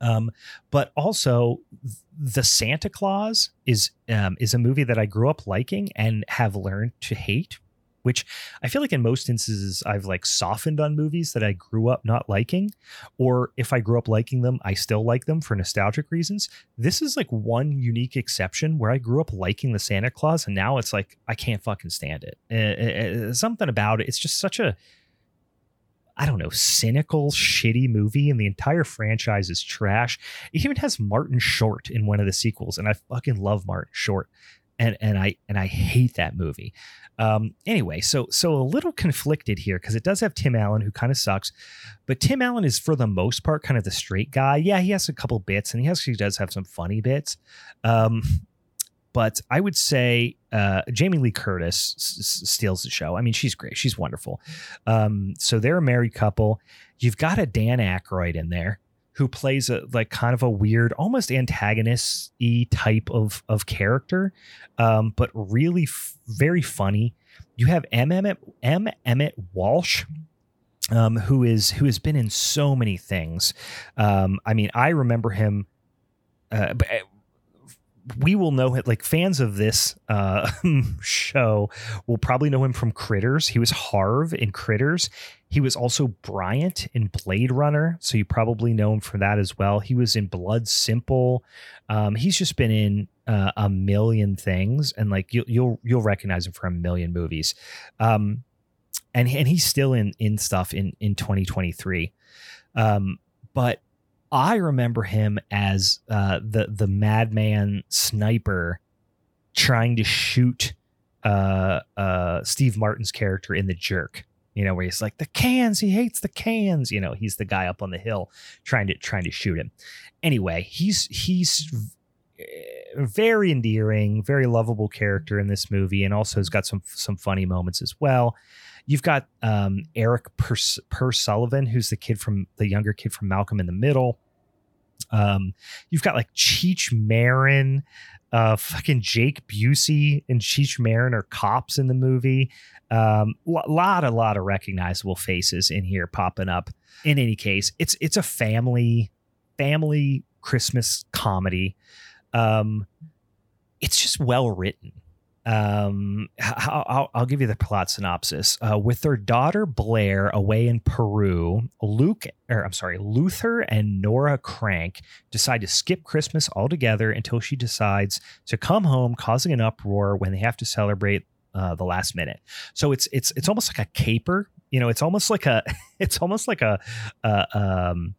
Um, but also the Santa Claus is um, is a movie that I grew up liking and have learned to hate which I feel like in most instances I've like softened on movies that I grew up not liking, or if I grew up liking them, I still like them for nostalgic reasons. This is like one unique exception where I grew up liking the Santa Claus, and now it's like I can't fucking stand it. Uh, something about it, it's just such a I don't know, cynical, shitty movie, and the entire franchise is trash. It even has Martin Short in one of the sequels, and I fucking love Martin Short and and I and I hate that movie. Um, anyway, so so a little conflicted here because it does have Tim Allen who kind of sucks, but Tim Allen is for the most part kind of the straight guy. Yeah, he has a couple bits and he actually does have some funny bits. Um, but I would say uh, Jamie Lee Curtis s- steals the show. I mean, she's great. She's wonderful. Um, so they're a married couple. You've got a Dan Aykroyd in there who plays a like kind of a weird, almost antagonist-y type of of character, um, but really f- very funny. you have M. Emmet, M. Emmet Walsh. Um, who is who has been in so many things? Um, I mean, I remember him. Uh, we will know it like fans of this uh, show will probably know him from Critters. He was Harv in Critters. He was also Bryant in Blade Runner, so you probably know him for that as well. He was in Blood Simple. Um, he's just been in uh, a million things, and like you'll you'll you'll recognize him from a million movies. Um, and and he's still in in stuff in in 2023. Um, but I remember him as uh, the the madman sniper trying to shoot uh, uh, Steve Martin's character in The Jerk. You know, where he's like the cans, he hates the cans. You know, he's the guy up on the hill trying to trying to shoot him. Anyway, he's he's very endearing, very lovable character in this movie, and also has got some some funny moments as well. You've got um, Erik Per Sullivan, who's the kid from the younger kid from Malcolm in the Middle. Um, you've got like Cheech Marin, uh, fucking Jake Busey and Cheech Marin are cops in the movie. Um, lot, a lot of recognizable faces in here popping up. In any case, it's it's a family family Christmas comedy. Um, it's just well written um I'll, I'll, give you the plot synopsis. Uh, with their daughter blair away in peru luke or i'm sorry luther and nora crank decide to skip christmas altogether until she decides to come home causing an uproar when they have to celebrate uh, the last minute. So it's it's it's almost like a caper you know it's almost like a it's almost like a, um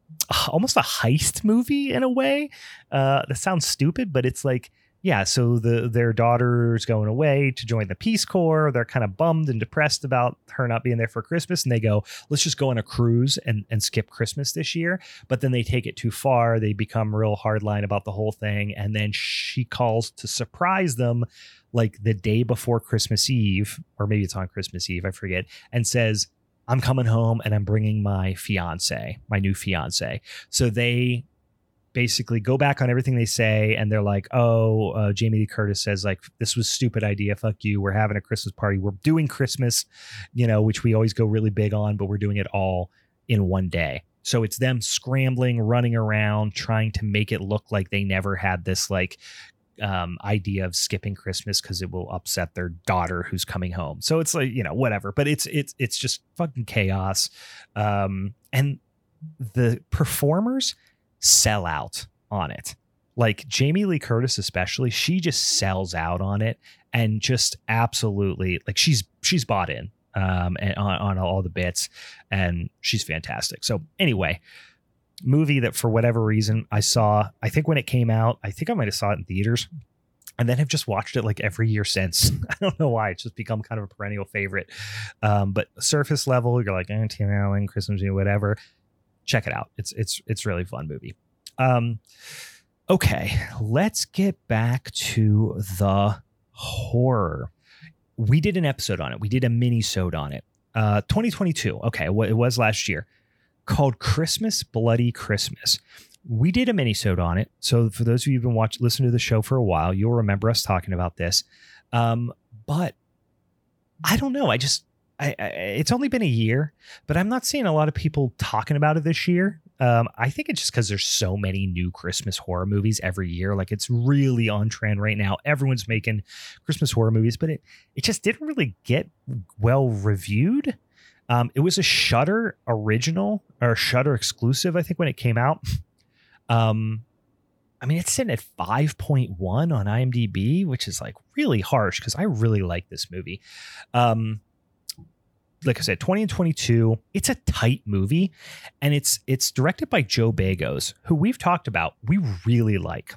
almost a heist movie in a way. Uh that sounds stupid but it's like yeah, so the their daughter's going away to join the Peace Corps. They're kind of bummed and depressed about her not being there for Christmas, and they go, "Let's just go on a cruise and and skip Christmas this year." But then they take it too far. They become real hardline about the whole thing, and then she calls to surprise them, like the day before Christmas Eve, or maybe it's on Christmas Eve, I forget, and says, "I'm coming home and I'm bringing my fiance, my new fiance." So they basically go back on everything they say and they're like oh uh, jamie lee curtis says like this was stupid idea. Fuck you. We're having a christmas party. We're doing christmas you know which we always go really big on but we're doing it all in one day. So it's them scrambling running around trying to make it look like they never had this like um, idea of skipping christmas because it will upset their daughter who's coming home. So it's like you know whatever. But it's it's it's just fucking chaos. Um, and the performers sell out on it. Like Jamie Lee Curtis, especially, she just sells out on it and just absolutely like she's she's bought in um and on, on all the bits and she's fantastic. So anyway, movie that for whatever reason I saw, I think when it came out, I think I might have saw it in theaters and then have just watched it like every year since. I don't know why. It's just become kind of a perennial favorite. Um, but surface level, you're like, eh, Tim Allen, Christmas, whatever check it out. It's it's it's really fun movie. Um, okay, let's get back to the horror. We did an episode on it. We did a mini-sode on it. Uh, 2022. Okay, it was last year, called Christmas Bloody Christmas. We did a mini-sode on it. So for those of you who've been watching, listening to the show for a while, you'll remember us talking about this. Um, but I don't know. I just I, I, it's only been a year, but I'm not seeing a lot of people talking about it this year. Um, I think it's just because there's so many new Christmas horror movies every year. Like it's really on trend right now. Everyone's making Christmas horror movies, but it it just didn't really get well reviewed. Um, it was a Shudder original or Shudder exclusive, I think, when it came out. Um, I mean, it's sitting at 5.1 on IMDb, which is like really harsh because I really like this movie. Um, like I said, 20 and 22. It's a tight movie, and it's it's directed by Joe Begos, who we've talked about. We really like.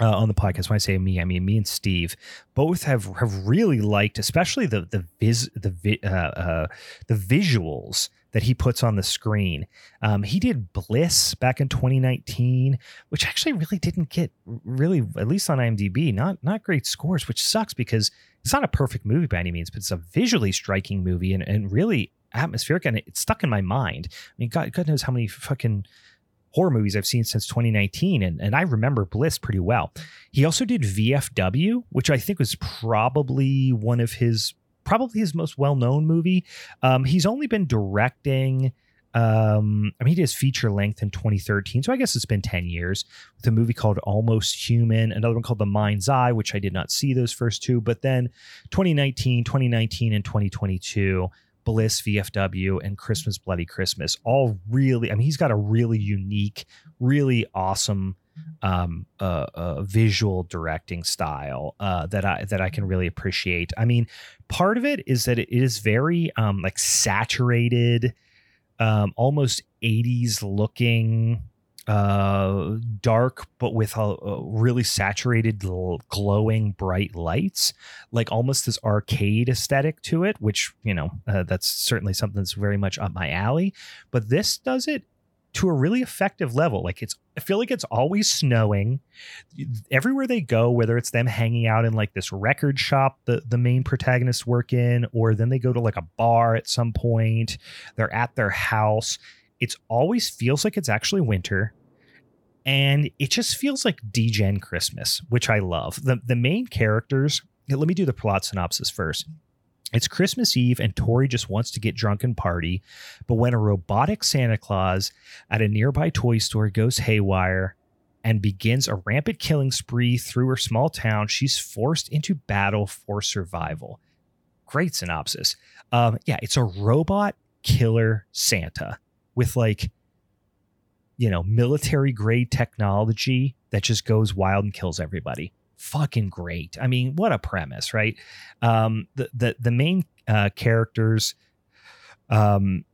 Uh, on the podcast, when I say me, I mean me and Steve. Both have have really liked, especially the the vis the uh, uh, the visuals that he puts on the screen. Um, he did Bliss back in 2019, which actually really didn't get really, at least on IMDb, not not great scores, which sucks because it's not a perfect movie by any means, but it's a visually striking movie and, and really atmospheric and it's stuck in my mind. I mean, God, God knows how many fucking horror movies I've seen since 2019, and, and I remember Bliss pretty well. He also did VFW, which I think was probably one of his probably his most well known movie. Um, he's only been directing. Um, I mean, he his feature length in 2013, so I guess it's been 10 years with a movie called Almost Human, another one called The Mind's Eye, which I did not see those first two, but then 2019, 2019, and 2022, Bliss, VFW, and Christmas Bloody Christmas, all really, I mean, he's got a really unique, really awesome um, visual directing style uh, that I that I can really appreciate. I mean, part of it is that it is very um, like saturated, um, almost '80s looking, uh, dark, but with a, a really saturated, gl- glowing, bright lights, like almost this arcade aesthetic to it. Which you know, uh, that's certainly something that's very much up my alley. But this does it to a really effective level. Like it's, I feel like it's always snowing everywhere they go, whether it's them hanging out in like this record shop the the main protagonists work in, or then they go to like a bar at some point. They're at their house. It's always feels like it's actually winter. And it just feels like DGen Christmas, which I love. The the main characters, let me do the plot synopsis first. It's Christmas Eve, and Tori just wants to get drunk and party. But when a robotic Santa Claus at a nearby toy store goes haywire and begins a rampant killing spree through her small town, she's forced into battle for survival. Great synopsis. Um, yeah, it's a robot killer Santa with like, you know, military grade technology that just goes wild and kills everybody fucking great. I mean, what a premise, right? Um, the the the main uh, characters, um,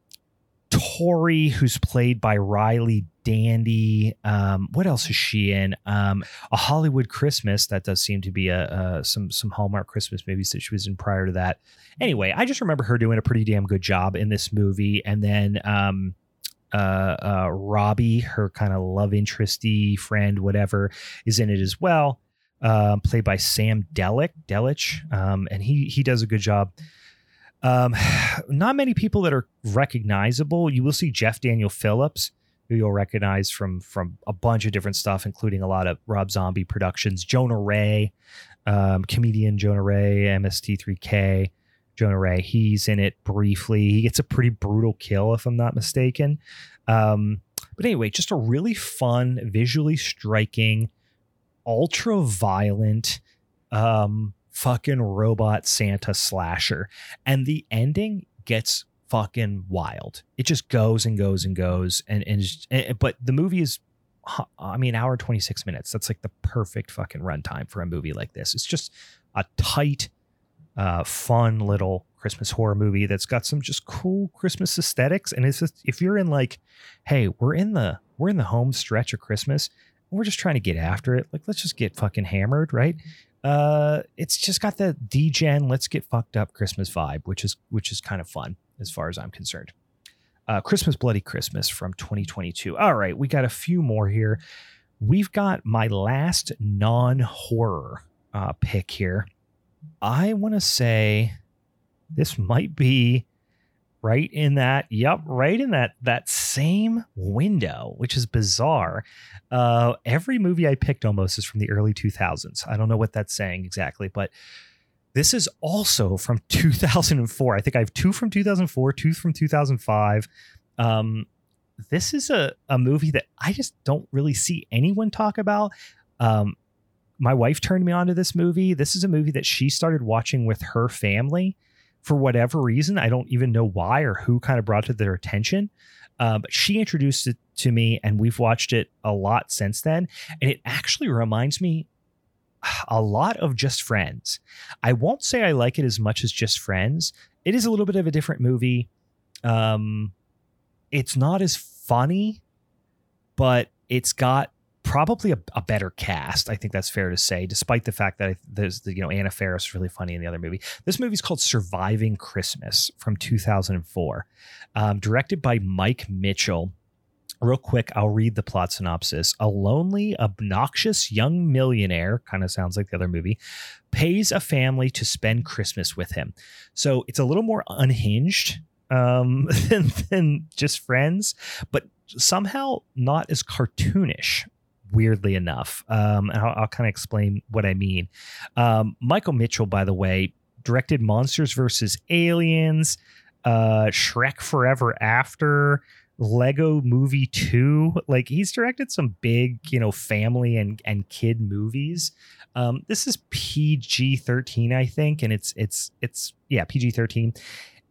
Tori, who's played by Riley Dandy. Um, what else is she in? Um, a Hollywood Christmas. That does seem to be a, a some some Hallmark Christmas movies that she was in prior to that. Anyway, I just remember her doing a pretty damn good job in this movie, and then. Um, uh, uh, Robbie, her kind of love interesty friend, whatever, is in it as well uh, played by Sam Delic, Delich, um, and he he does a good job. Um, not many people that are recognizable. You will see Jeff Daniel Phillips, who you'll recognize from from a bunch of different stuff, including a lot of Rob Zombie productions. Jonah Ray, um, comedian Jonah Ray, MST3K. Jonah Ray, he's in it briefly. He gets a pretty brutal kill, if I'm not mistaken. Um, but anyway, just a really fun, visually striking ultra violent um fucking robot Santa slasher. And the ending gets fucking wild. It just goes and goes and goes and and, and but the movie is I mean hour 26 minutes. That's like the perfect fucking runtime for a movie like this. It's just a tight uh fun little Christmas horror movie that's got some just cool Christmas aesthetics and it's just if you're in like hey, we're in the we're in the home stretch of Christmas we're just trying to get after it. Like, let's just get fucking hammered, right? Uh, it's just got the DGen, let's get fucked up Christmas vibe, which is which is kind of fun as far as I'm concerned. Uh, Christmas Bloody Christmas from 2022. All right, we got a few more here. We've got my last non-horror uh, pick here. I want to say this might be right in that yep right in that that same window which is bizarre. Uh every movie i picked almost is from the early 2000s i don't know what that's saying exactly but this is also from 2004 i think i have two from 2004 two from 2005 um this is a, a movie that i just don't really see anyone talk about. Um my wife turned me on to this movie. This is a movie that she started watching with her family for whatever reason. I don't even know why or who kind of brought it to their attention. Uh, but she introduced it to me, and we've watched it a lot since then. And it actually reminds me a lot of Just Friends. I won't say I like it as much as Just Friends. It is a little bit of a different movie. Um, it's not as funny, but it's got probably a, a, better cast. I think that's fair to say, despite the fact that I, there's the, you know Anna Faris is really funny in the other movie. This movie is called Surviving Christmas from 2004, um, directed by Mike Mitchell. Real quick, I'll read the plot synopsis. A lonely, obnoxious young millionaire, kind of sounds like the other movie, pays a family to spend Christmas with him. So it's a little more unhinged um, than, than just friends, but somehow not as cartoonish weirdly enough. Um, I'll, I'll kind of explain what I mean. Um, Michael Mitchell, by the way, directed Monsters versus Aliens, uh, Shrek Forever After, Lego Movie 2. Like he's directed some big, you know, family and and kid movies. Um, this is PG 13, I think, and it's it's it's yeah, PG 13.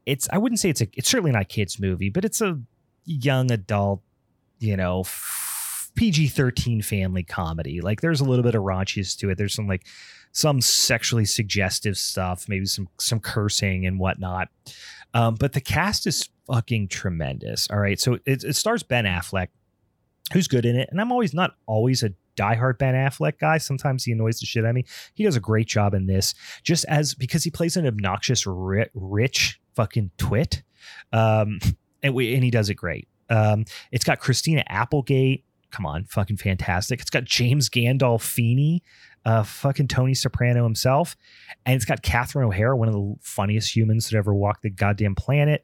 It's I wouldn't say it's a it's certainly not a kids movie, but it's a young adult, you know, PG 13 family comedy. Like there's a little bit of raunchiness to it. There's some like some sexually suggestive stuff, maybe some some cursing and whatnot. Um, but the cast is fucking tremendous. All right, so it, it stars Ben Affleck, who's good in it, and I'm always not always a diehard Ben Affleck guy. Sometimes he annoys the shit out of me. He does a great job in this, just as because he plays an obnoxious, ri- rich fucking twit, um, and we and he does it great. Um, it's got Christina Applegate. Come on, fucking fantastic. It's got James Gandolfini, uh, fucking Tony Soprano himself, and it's got Catherine O'Hara, one of the funniest humans that ever walked the goddamn planet.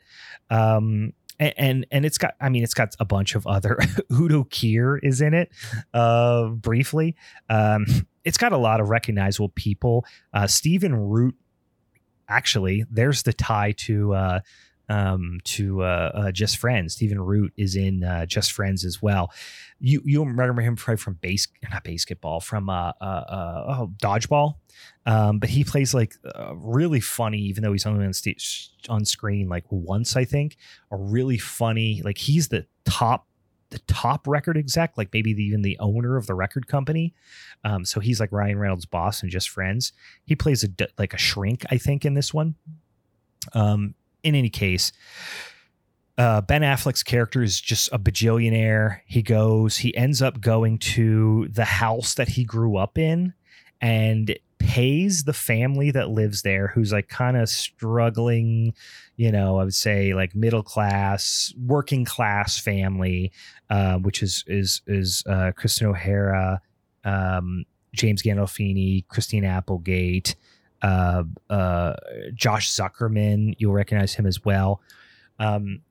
Um, and, and and it's got I mean it's got a bunch of other Udo Kier is in it uh briefly um it's got a lot of recognizable people uh Stephen Root actually there's the tie to uh um, to uh, uh, Just Friends. Stephen Root is in uh, Just Friends as well. You you remember him probably from base not basketball from uh, uh, uh oh, dodgeball, um, but he plays like really funny even though he's only on stage on screen like once I think. A really funny like he's the top the top record exec, like maybe the, even the owner of the record company. Um, so he's like Ryan Reynolds' boss and just friends. He plays a like a shrink, I think, in this one. Um, in any case, uh, Ben Affleck's character is just a bajillionaire. He goes, he ends up going to the house that he grew up in and pays the family that lives there, who's like kind of struggling, you know, I would say like middle class, working class family, uh, which is is is uh, Kristen O'Hara, um, James Gandolfini, Christine Applegate, uh, uh, Josh Zuckerman. You'll recognize him as well. Um,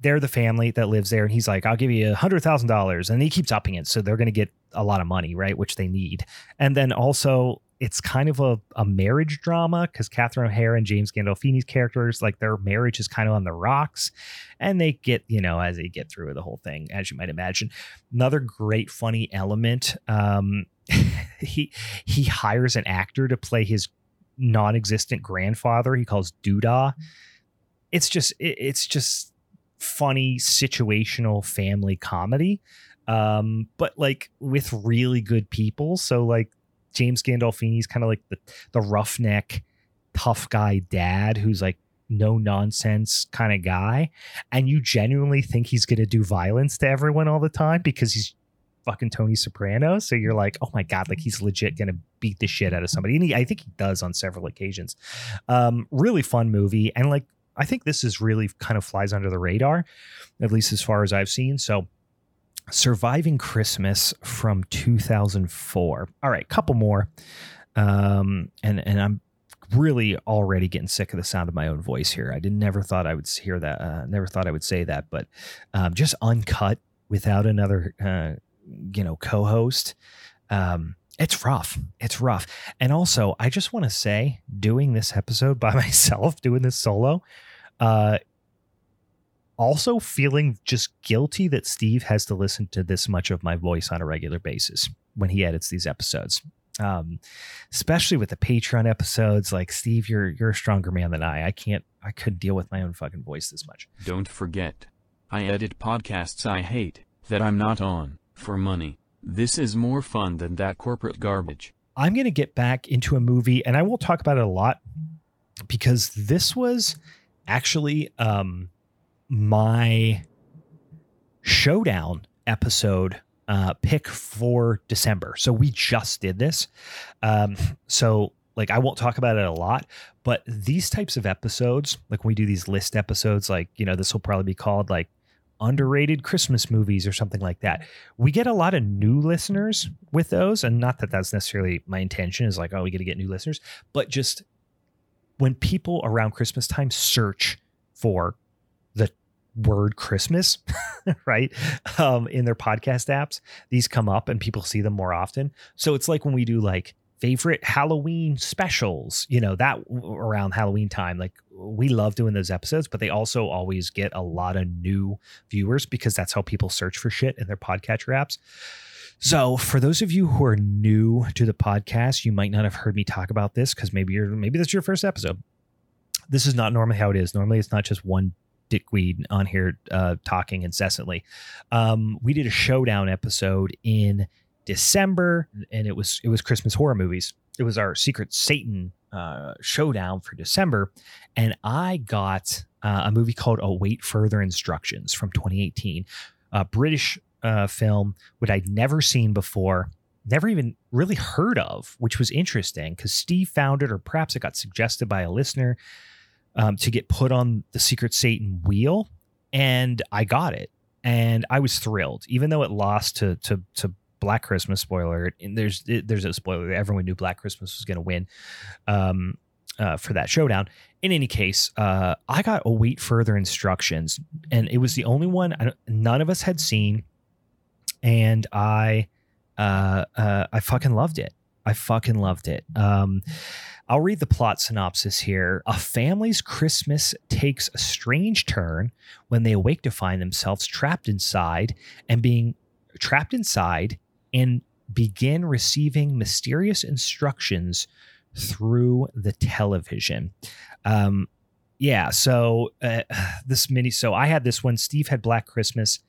they're the family that lives there, and he's like, "I'll give you a hundred thousand dollars," and he keeps upping it, so they're going to get a lot of money, right? Which they need. And then also, it's kind of a, a marriage drama because Catherine O'Hara and James Gandolfini's characters, like their marriage is kind of on the rocks, and they get, you know, as they get through the whole thing, as you might imagine. Another great funny element. Um, he he hires an actor to play his non-existent grandfather he calls Duda. It's just it, it's just funny situational family comedy. Um, but like with really good people. So like James Gandolfini's kind of like the the roughneck tough guy dad who's like no nonsense kind of guy and you genuinely think he's going to do violence to everyone all the time because he's fucking Tony Soprano. So you're like, oh my god, like he's legit gonna beat the shit out of somebody. And he, I think he does on several occasions. Um, really fun movie, and like I think this is really kind of flies under the radar, at least as far as I've seen. So. Surviving Christmas from 2004. All right, couple more. Um, and and I'm really already getting sick of the sound of my own voice here. I did never thought I would hear that. Uh, never thought I would say that, but um, just uncut without another uh, you know co-host um it's rough. It's rough. And also i just want to say doing this episode by myself doing this solo uh also feeling just guilty that steve has to listen to this much of my voice on a regular basis when he edits these episodes. Um especially with the patreon episodes like steve you're you're a stronger man than i. I can't i couldn't deal with my own fucking voice this much. Don't forget. I edit podcasts I hate, that I'm not on, for money. This is more fun than that corporate garbage. I'm going to get back into a movie, and I will talk about it a lot because this was actually um, my showdown episode uh, pick for December. So we just did this. Um, so like I won't talk about it a lot, but these types of episodes, like when we do these list episodes, like you know this will probably be called like underrated Christmas movies or something like that. We get a lot of new listeners with those, and not that that's necessarily my intention is like, oh, we got to get new listeners, but just when people around Christmas time search for the word Christmas, right, um, in their podcast apps, these come up and people see them more often. So it's like when we do like favorite Halloween specials, you know, that around Halloween time. Like we love doing those episodes, but they also always get a lot of new viewers because that's how people search for shit in their podcatcher apps. So, for those of you who are new to the podcast, you might not have heard me talk about this because maybe you're maybe that's your first episode. This is not normally how it is. Normally, it's not just one dickweed on here uh, talking incessantly. Um, we did a showdown episode in December, and it was it was Christmas horror movies. It was our Secret Satan uh, showdown for December, and I got uh, a movie called Await Further Instructions from 2018, a British uh, film which I'd never seen before, never even really heard of, which was interesting because Steve found it, or perhaps it got suggested by a listener um, to get put on the Secret Satan wheel, and I got it, and I was thrilled, even though it lost to to to Black Christmas. Spoiler: and there's there's a spoiler. Everyone knew Black Christmas was going to win um, uh, for that showdown. In any case, uh, I got await further instructions, and it was the only one I, none of us had seen, and I uh, uh, I fucking loved it. I fucking loved it. Um, I'll read the plot synopsis here. A family's Christmas takes a strange turn when they awake to find themselves trapped inside and being trapped inside and begin receiving mysterious instructions through the television. Um, yeah, so uh, this mini, so I had this one. Steve had Black Christmas,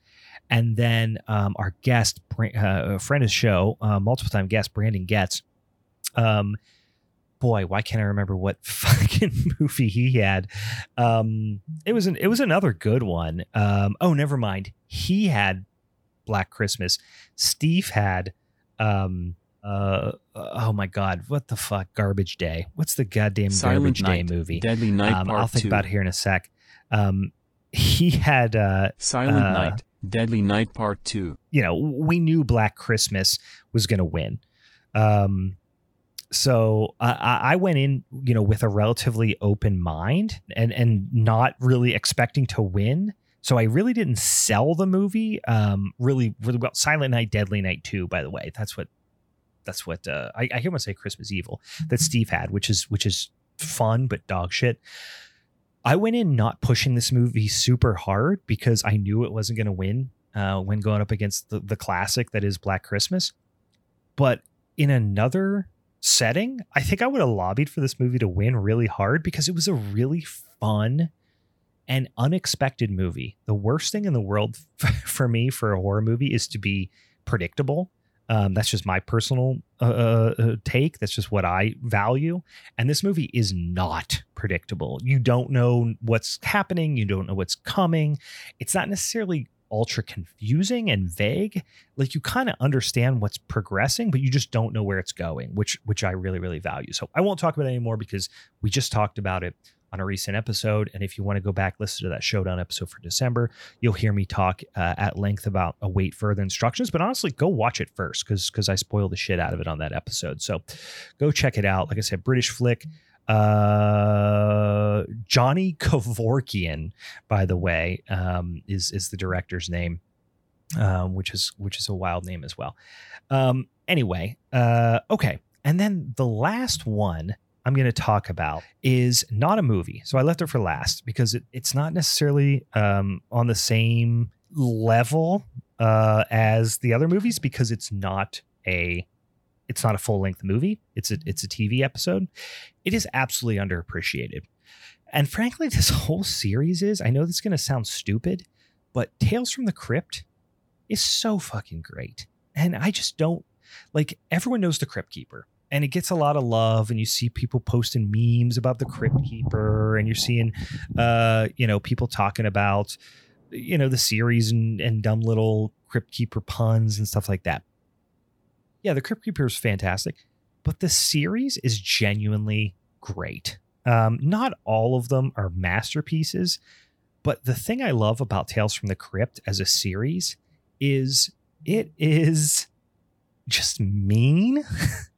and then um, our guest, uh, friend of the show, uh, multiple time guest, Brandon Getz. Um, boy, why can't I remember what fucking movie he had? Um, it was an, it was another good one. Um, oh, never mind. He had Black Christmas. Steve had um uh oh my god, what the fuck? Garbage Day. What's the goddamn Silent Garbage Night, Day movie? Deadly Night Um, Part I'll think 2. about it here in a sec. Um, he had uh Silent uh, Night, Deadly Night Part 2. you know, we knew Black Christmas was going to win. Um, so I, I I went in, you know, with a relatively open mind and and not really expecting to win. So I really didn't sell the movie um, really really well. Silent Night, Deadly Night Two, by the way, that's what that's what uh, I, I hear him say Christmas Evil that Steve had, which is which is fun but dog shit. I went in not pushing this movie super hard because I knew it wasn't going to win uh, when going up against the, the classic that is Black Christmas. But in another setting, I think I would have lobbied for this movie to win really hard because it was a really fun and unexpected movie. The worst thing in the world for me for a horror movie is to be predictable. Um, that's just my personal uh, uh, take. That's just what I value. And this movie is not predictable. You don't know what's happening. You don't know what's coming. It's not necessarily ultra confusing and vague. Like you kind of understand what's progressing, but you just don't know where it's going, which which I really really value. So I won't talk about it anymore because we just talked about it on a recent episode. And if you want to go back listen to that showdown episode for December, you'll hear me talk uh, at length about await further instructions. But honestly, go watch it first because because I spoiled the shit out of it on that episode. So go check it out. Like I said, British flick. Uh, Johnny Kevorkian, by the way, um, is is the director's name, um, which is which is a wild name as well. Um, anyway, uh, okay, and then the last one I'm going to talk about is not a movie. So I left it for last because it, it's not necessarily um, on the same level uh, as the other movies because it's not a it's not a full length movie. It's a it's a TV episode. It is absolutely underappreciated. And frankly, this whole series is, I know this is going to sound stupid, but Tales from the Crypt is so fucking great. And I just don't like everyone knows the Crypt Keeper and it gets a lot of love and you see people posting memes about the Crypt Keeper and you're seeing uh you know people talking about you know the series and, and dumb little Crypt Keeper puns and stuff like that. Yeah, the Crypt Keeper is fantastic, but the series is genuinely great. Um, not all of them are masterpieces, but the thing I love about Tales from the Crypt as a series is it is just mean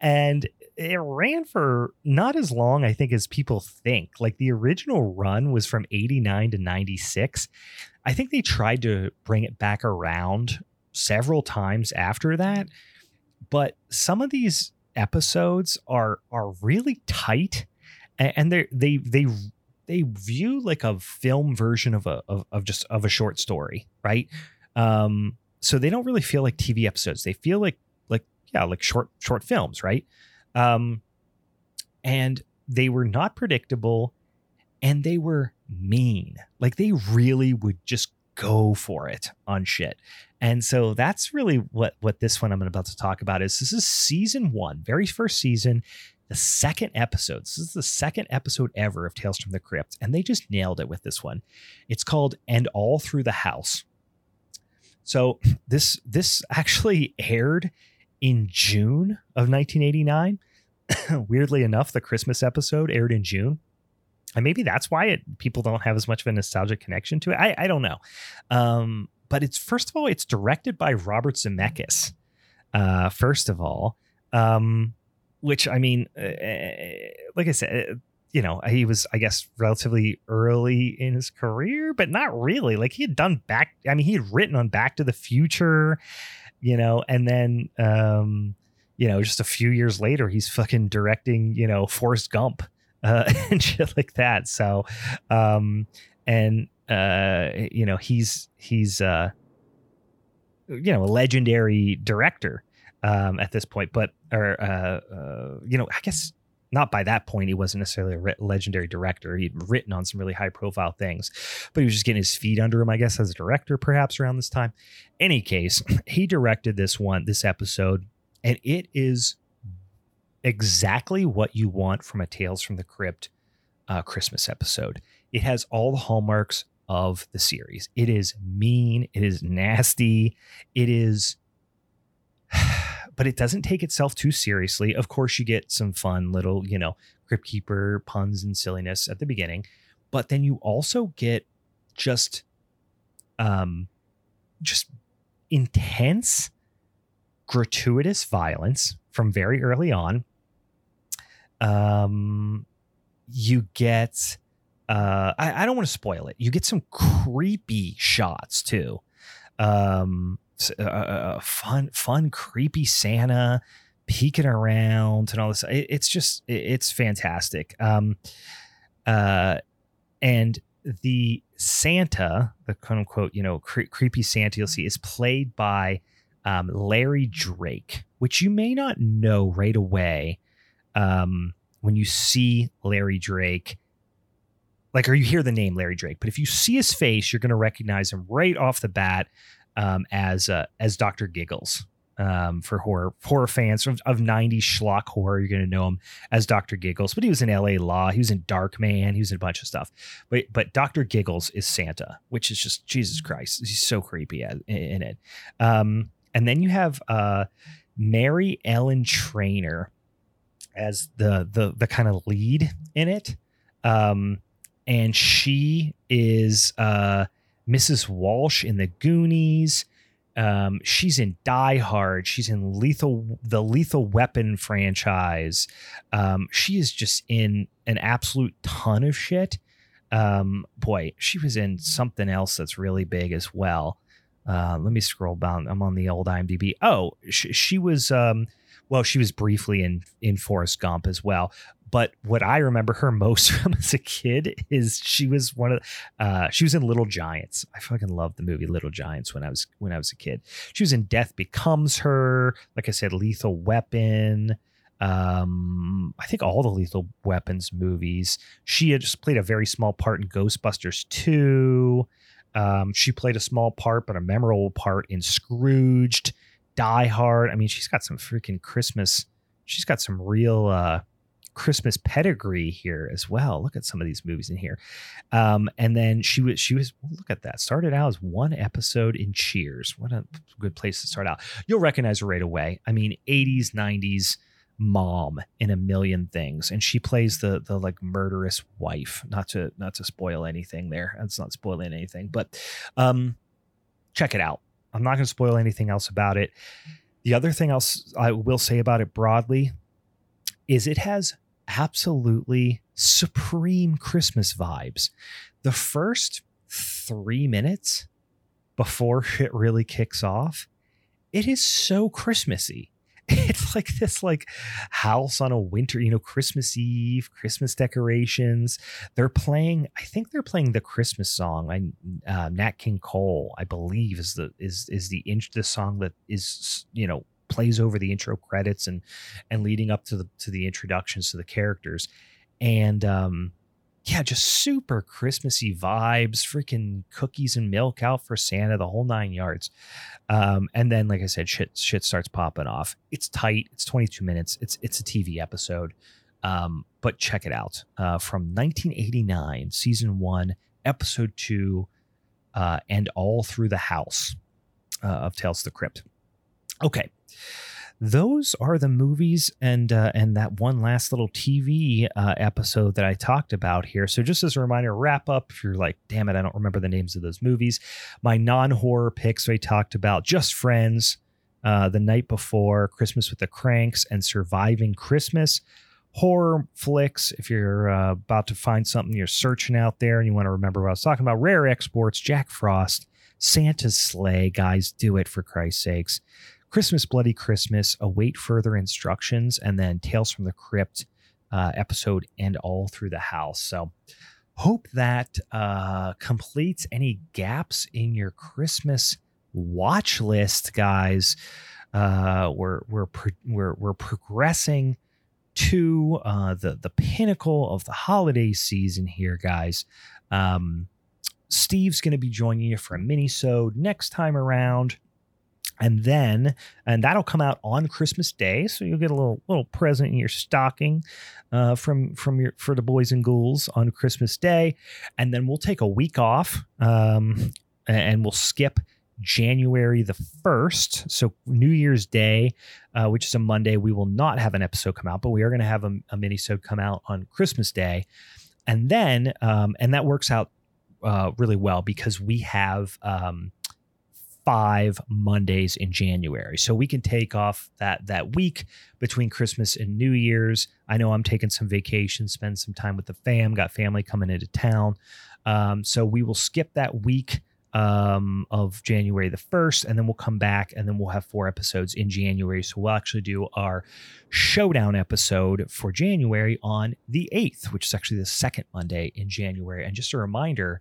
and it ran for not as long i think as people think like the original run was from 89 to 96 i think they tried to bring it back around several times after that but some of these episodes are are really tight, and they they they they view like a film version of a of, of just of a short story, right? Um, so they don't really feel like TV episodes. They feel like like yeah, like short short films, right? Um, and they were not predictable, and they were mean. Like they really would just go for it on shit. And so that's really what what this one I'm about to talk about is. This is season one, very first season the second episode. This is the second episode ever of Tales from the Crypt, and they just nailed it with this one. It's called "And All Through the House." So this this actually aired in June of 1989. Weirdly enough, the Christmas episode aired in June, and maybe that's why it, people don't have as much of a nostalgic connection to it. I, I don't know, um, but it's first of all, it's directed by Robert Zemeckis. Uh, first of all, um, which I mean, uh, like I said, uh, you know, he was, I guess, relatively early in his career, but not really. Like he had done back, I mean, he had written on Back to the Future, you know, and then, um, you know, just a few years later, he's fucking directing, you know, Forrest Gump uh, and shit like that. So, um, and uh, you know, he's he's uh, you know, a legendary director um, at this point, but or uh, uh, you know, I guess not by that point he wasn't necessarily a re- legendary director. He'd written on some really high profile things, but he was just getting his feet under him, I guess, as a director perhaps around this time. Any case, he directed this one, this episode, and it is exactly what you want from a Tales from the Crypt uh, Christmas episode. It has all the hallmarks of the series. It is mean, it is nasty, it is but it doesn't take itself too seriously. Of course, you get some fun little, you know, Crypt Keeper puns and silliness at the beginning, but then you also get just, um, just intense, gratuitous violence from very early on. Um, you get, uh, I, I don't want to spoil it. You get some creepy shots too. Um, uh, fun, fun, creepy Santa peeking around and all this. It, it's just, it, it's fantastic. Um, uh, and the Santa, the quote unquote, you know, cre- creepy Santa you'll see is played by um, Larry Drake, which you may not know right away um, when you see Larry Drake. Like, or you hear the name Larry Drake, but if you see his face, you're going to recognize him right off the bat um, as uh, as Doctor Giggles. Um, for horror horror fans of, of 90s schlock horror, you're going to know him as Dr. Giggles. But he was in L.A. Law, he was in Darkman. he was in a bunch of stuff. But but Dr. Giggles is Santa, which is just Jesus Christ. He's so creepy in, in it. Um, and then you have uh, Mary Ellen Trainor as the the the kind of lead in it. Um, and she is uh Mrs. Walsh in The Goonies. Um, she's in Die Hard. She's in Lethal, the Lethal Weapon franchise. Um, she is just in an absolute ton of shit. Um, boy, she was in something else that's really big as well. Uh, let me scroll down. I'm on the old IMDb. Oh, she, she was. Um, well, she was briefly in in Forrest Gump as well. But what I remember her most from as a kid is she was one of uh, she was in Little Giants. I fucking loved the movie Little Giants when I was when I was a kid. She was in Death Becomes Her. Like I said, Lethal Weapon. Um, I think all the Lethal Weapons movies. She had just played a very small part in Ghostbusters 2. Um, she played a small part, but a memorable part in Scrooged, Die Hard. I mean, she's got some freaking Christmas. She's got some real uh, Christmas pedigree here as well. Look at some of these movies in here. Um, and then she was she was look at that. Started out as one episode in Cheers. What a good place to start out. You'll recognize her right away. I mean, 80s, 90s mom in a million things and she plays the the like murderous wife not to not to spoil anything there that's not spoiling anything but um check it out i'm not going to spoil anything else about it the other thing else i will say about it broadly is it has absolutely supreme Christmas vibes. The first three minutes before it really kicks off, it is so Christmassy. it's like this like house on a winter, you know, Christmas Eve, Christmas decorations. They're playing, I think they're playing the Christmas song. I uh, Nat King Cole, I believe, is the is is the inch the song that is you know plays over the intro credits and and leading up to the to the introductions to the characters. And um yeah, just super Christmassy vibes, freaking cookies and milk out for Santa, the whole nine yards. Um, and then, like I said, shit shit starts popping off. It's tight. It's 22 minutes. It's it's a TV episode. Um, but check it out. Uh, from 1989, season one, episode two, uh, and all through the house uh, of Tales of the Crypt. Okay those are the movies and uh, and that one last little TV uh, episode that I talked about here. So just as a reminder, wrap up. If you're like, damn it, I don't remember the names of those movies. My non-horror picks I talked about: Just Friends, uh, The Night Before, Christmas with the Cranks, and Surviving Christmas. Horror flicks. If you're uh, about to find something you're searching out there and you want to remember what I was talking about, Rare Exports, Jack Frost, Santa's Slay. Guys, do it for Christ's sakes. Christmas Bloody Christmas, await further instructions, and then Tales from the Crypt uh, episode and all through the house. So hope that uh, completes any gaps in your Christmas watch list, guys. Uh, we're we're we're we're progressing to uh, the the pinnacle of the holiday season here, guys. Um, Steve's going to be joining you for a mini-sode next time around and then and that'll come out on christmas day so you'll get a little little present in your stocking uh, from from your for the boys and ghouls on christmas day. And then we'll take a week off um, and we'll skip january the 1st so new year's day uh, which is a monday. We will not have an episode come out but we are going to have a, a mini come out on christmas day. And then um, and that works out uh, really well because we have um, five Mondays in January. So we can take off that that week between Christmas and New Year's. I know I'm taking some vacation, spend some time with the fam, got family coming into town. Um, so we will skip that week um, of January the 1st, and then we'll come back and then we'll have four episodes in January. So we'll actually do our showdown episode for January on the 8th, which is actually the second Monday in January. And just a reminder,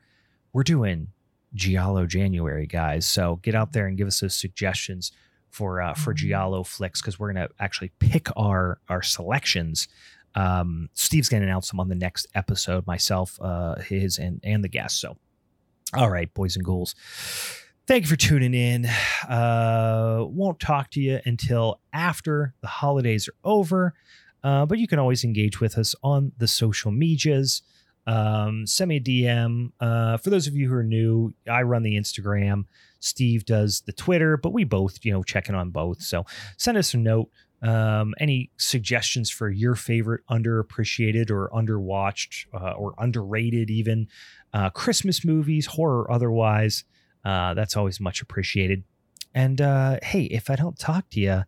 we're doing Giallo January, guys. So get out there and give us those suggestions for uh, for mm-hmm. Giallo flicks because we're gonna actually pick our our selections. Um, Steve's gonna announce them on the next episode. Myself, uh, his, and and the guests. So, all right, boys and ghouls. Thank you for tuning in. Uh, won't talk to you until after the holidays are over, uh, but you can always engage with us on the social medias um, send me a DM. Uh, for those of you who are new, I run the Instagram. Steve does the Twitter, but we both, you know, checking on both. So send us a note. Um, any suggestions for your favorite underappreciated or underwatched uh, or underrated, even uh, Christmas movies, horror otherwise? Uh, that's always much appreciated. And uh, hey, if I don't talk to you,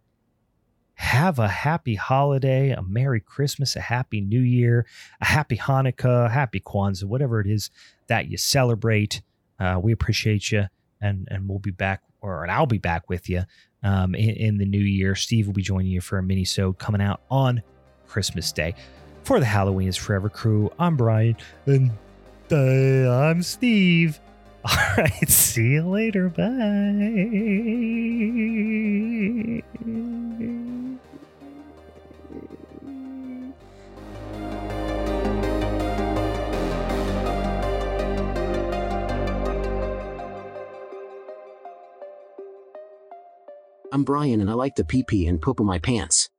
have a happy holiday, a Merry Christmas, a Happy New Year, a Happy Hanukkah, Happy Kwanzaa, whatever it is that you celebrate. Uh, we appreciate you, and and we'll be back, or and I'll be back with you um, in, in, the new year. Steve will be joining you for a mini so coming out on Christmas Day. For the Halloween is Forever crew, I'm Brian, and uh, I'm Steve. All right, see you later. Bye. I'm Brian and I like to pee pee and poop in my pants.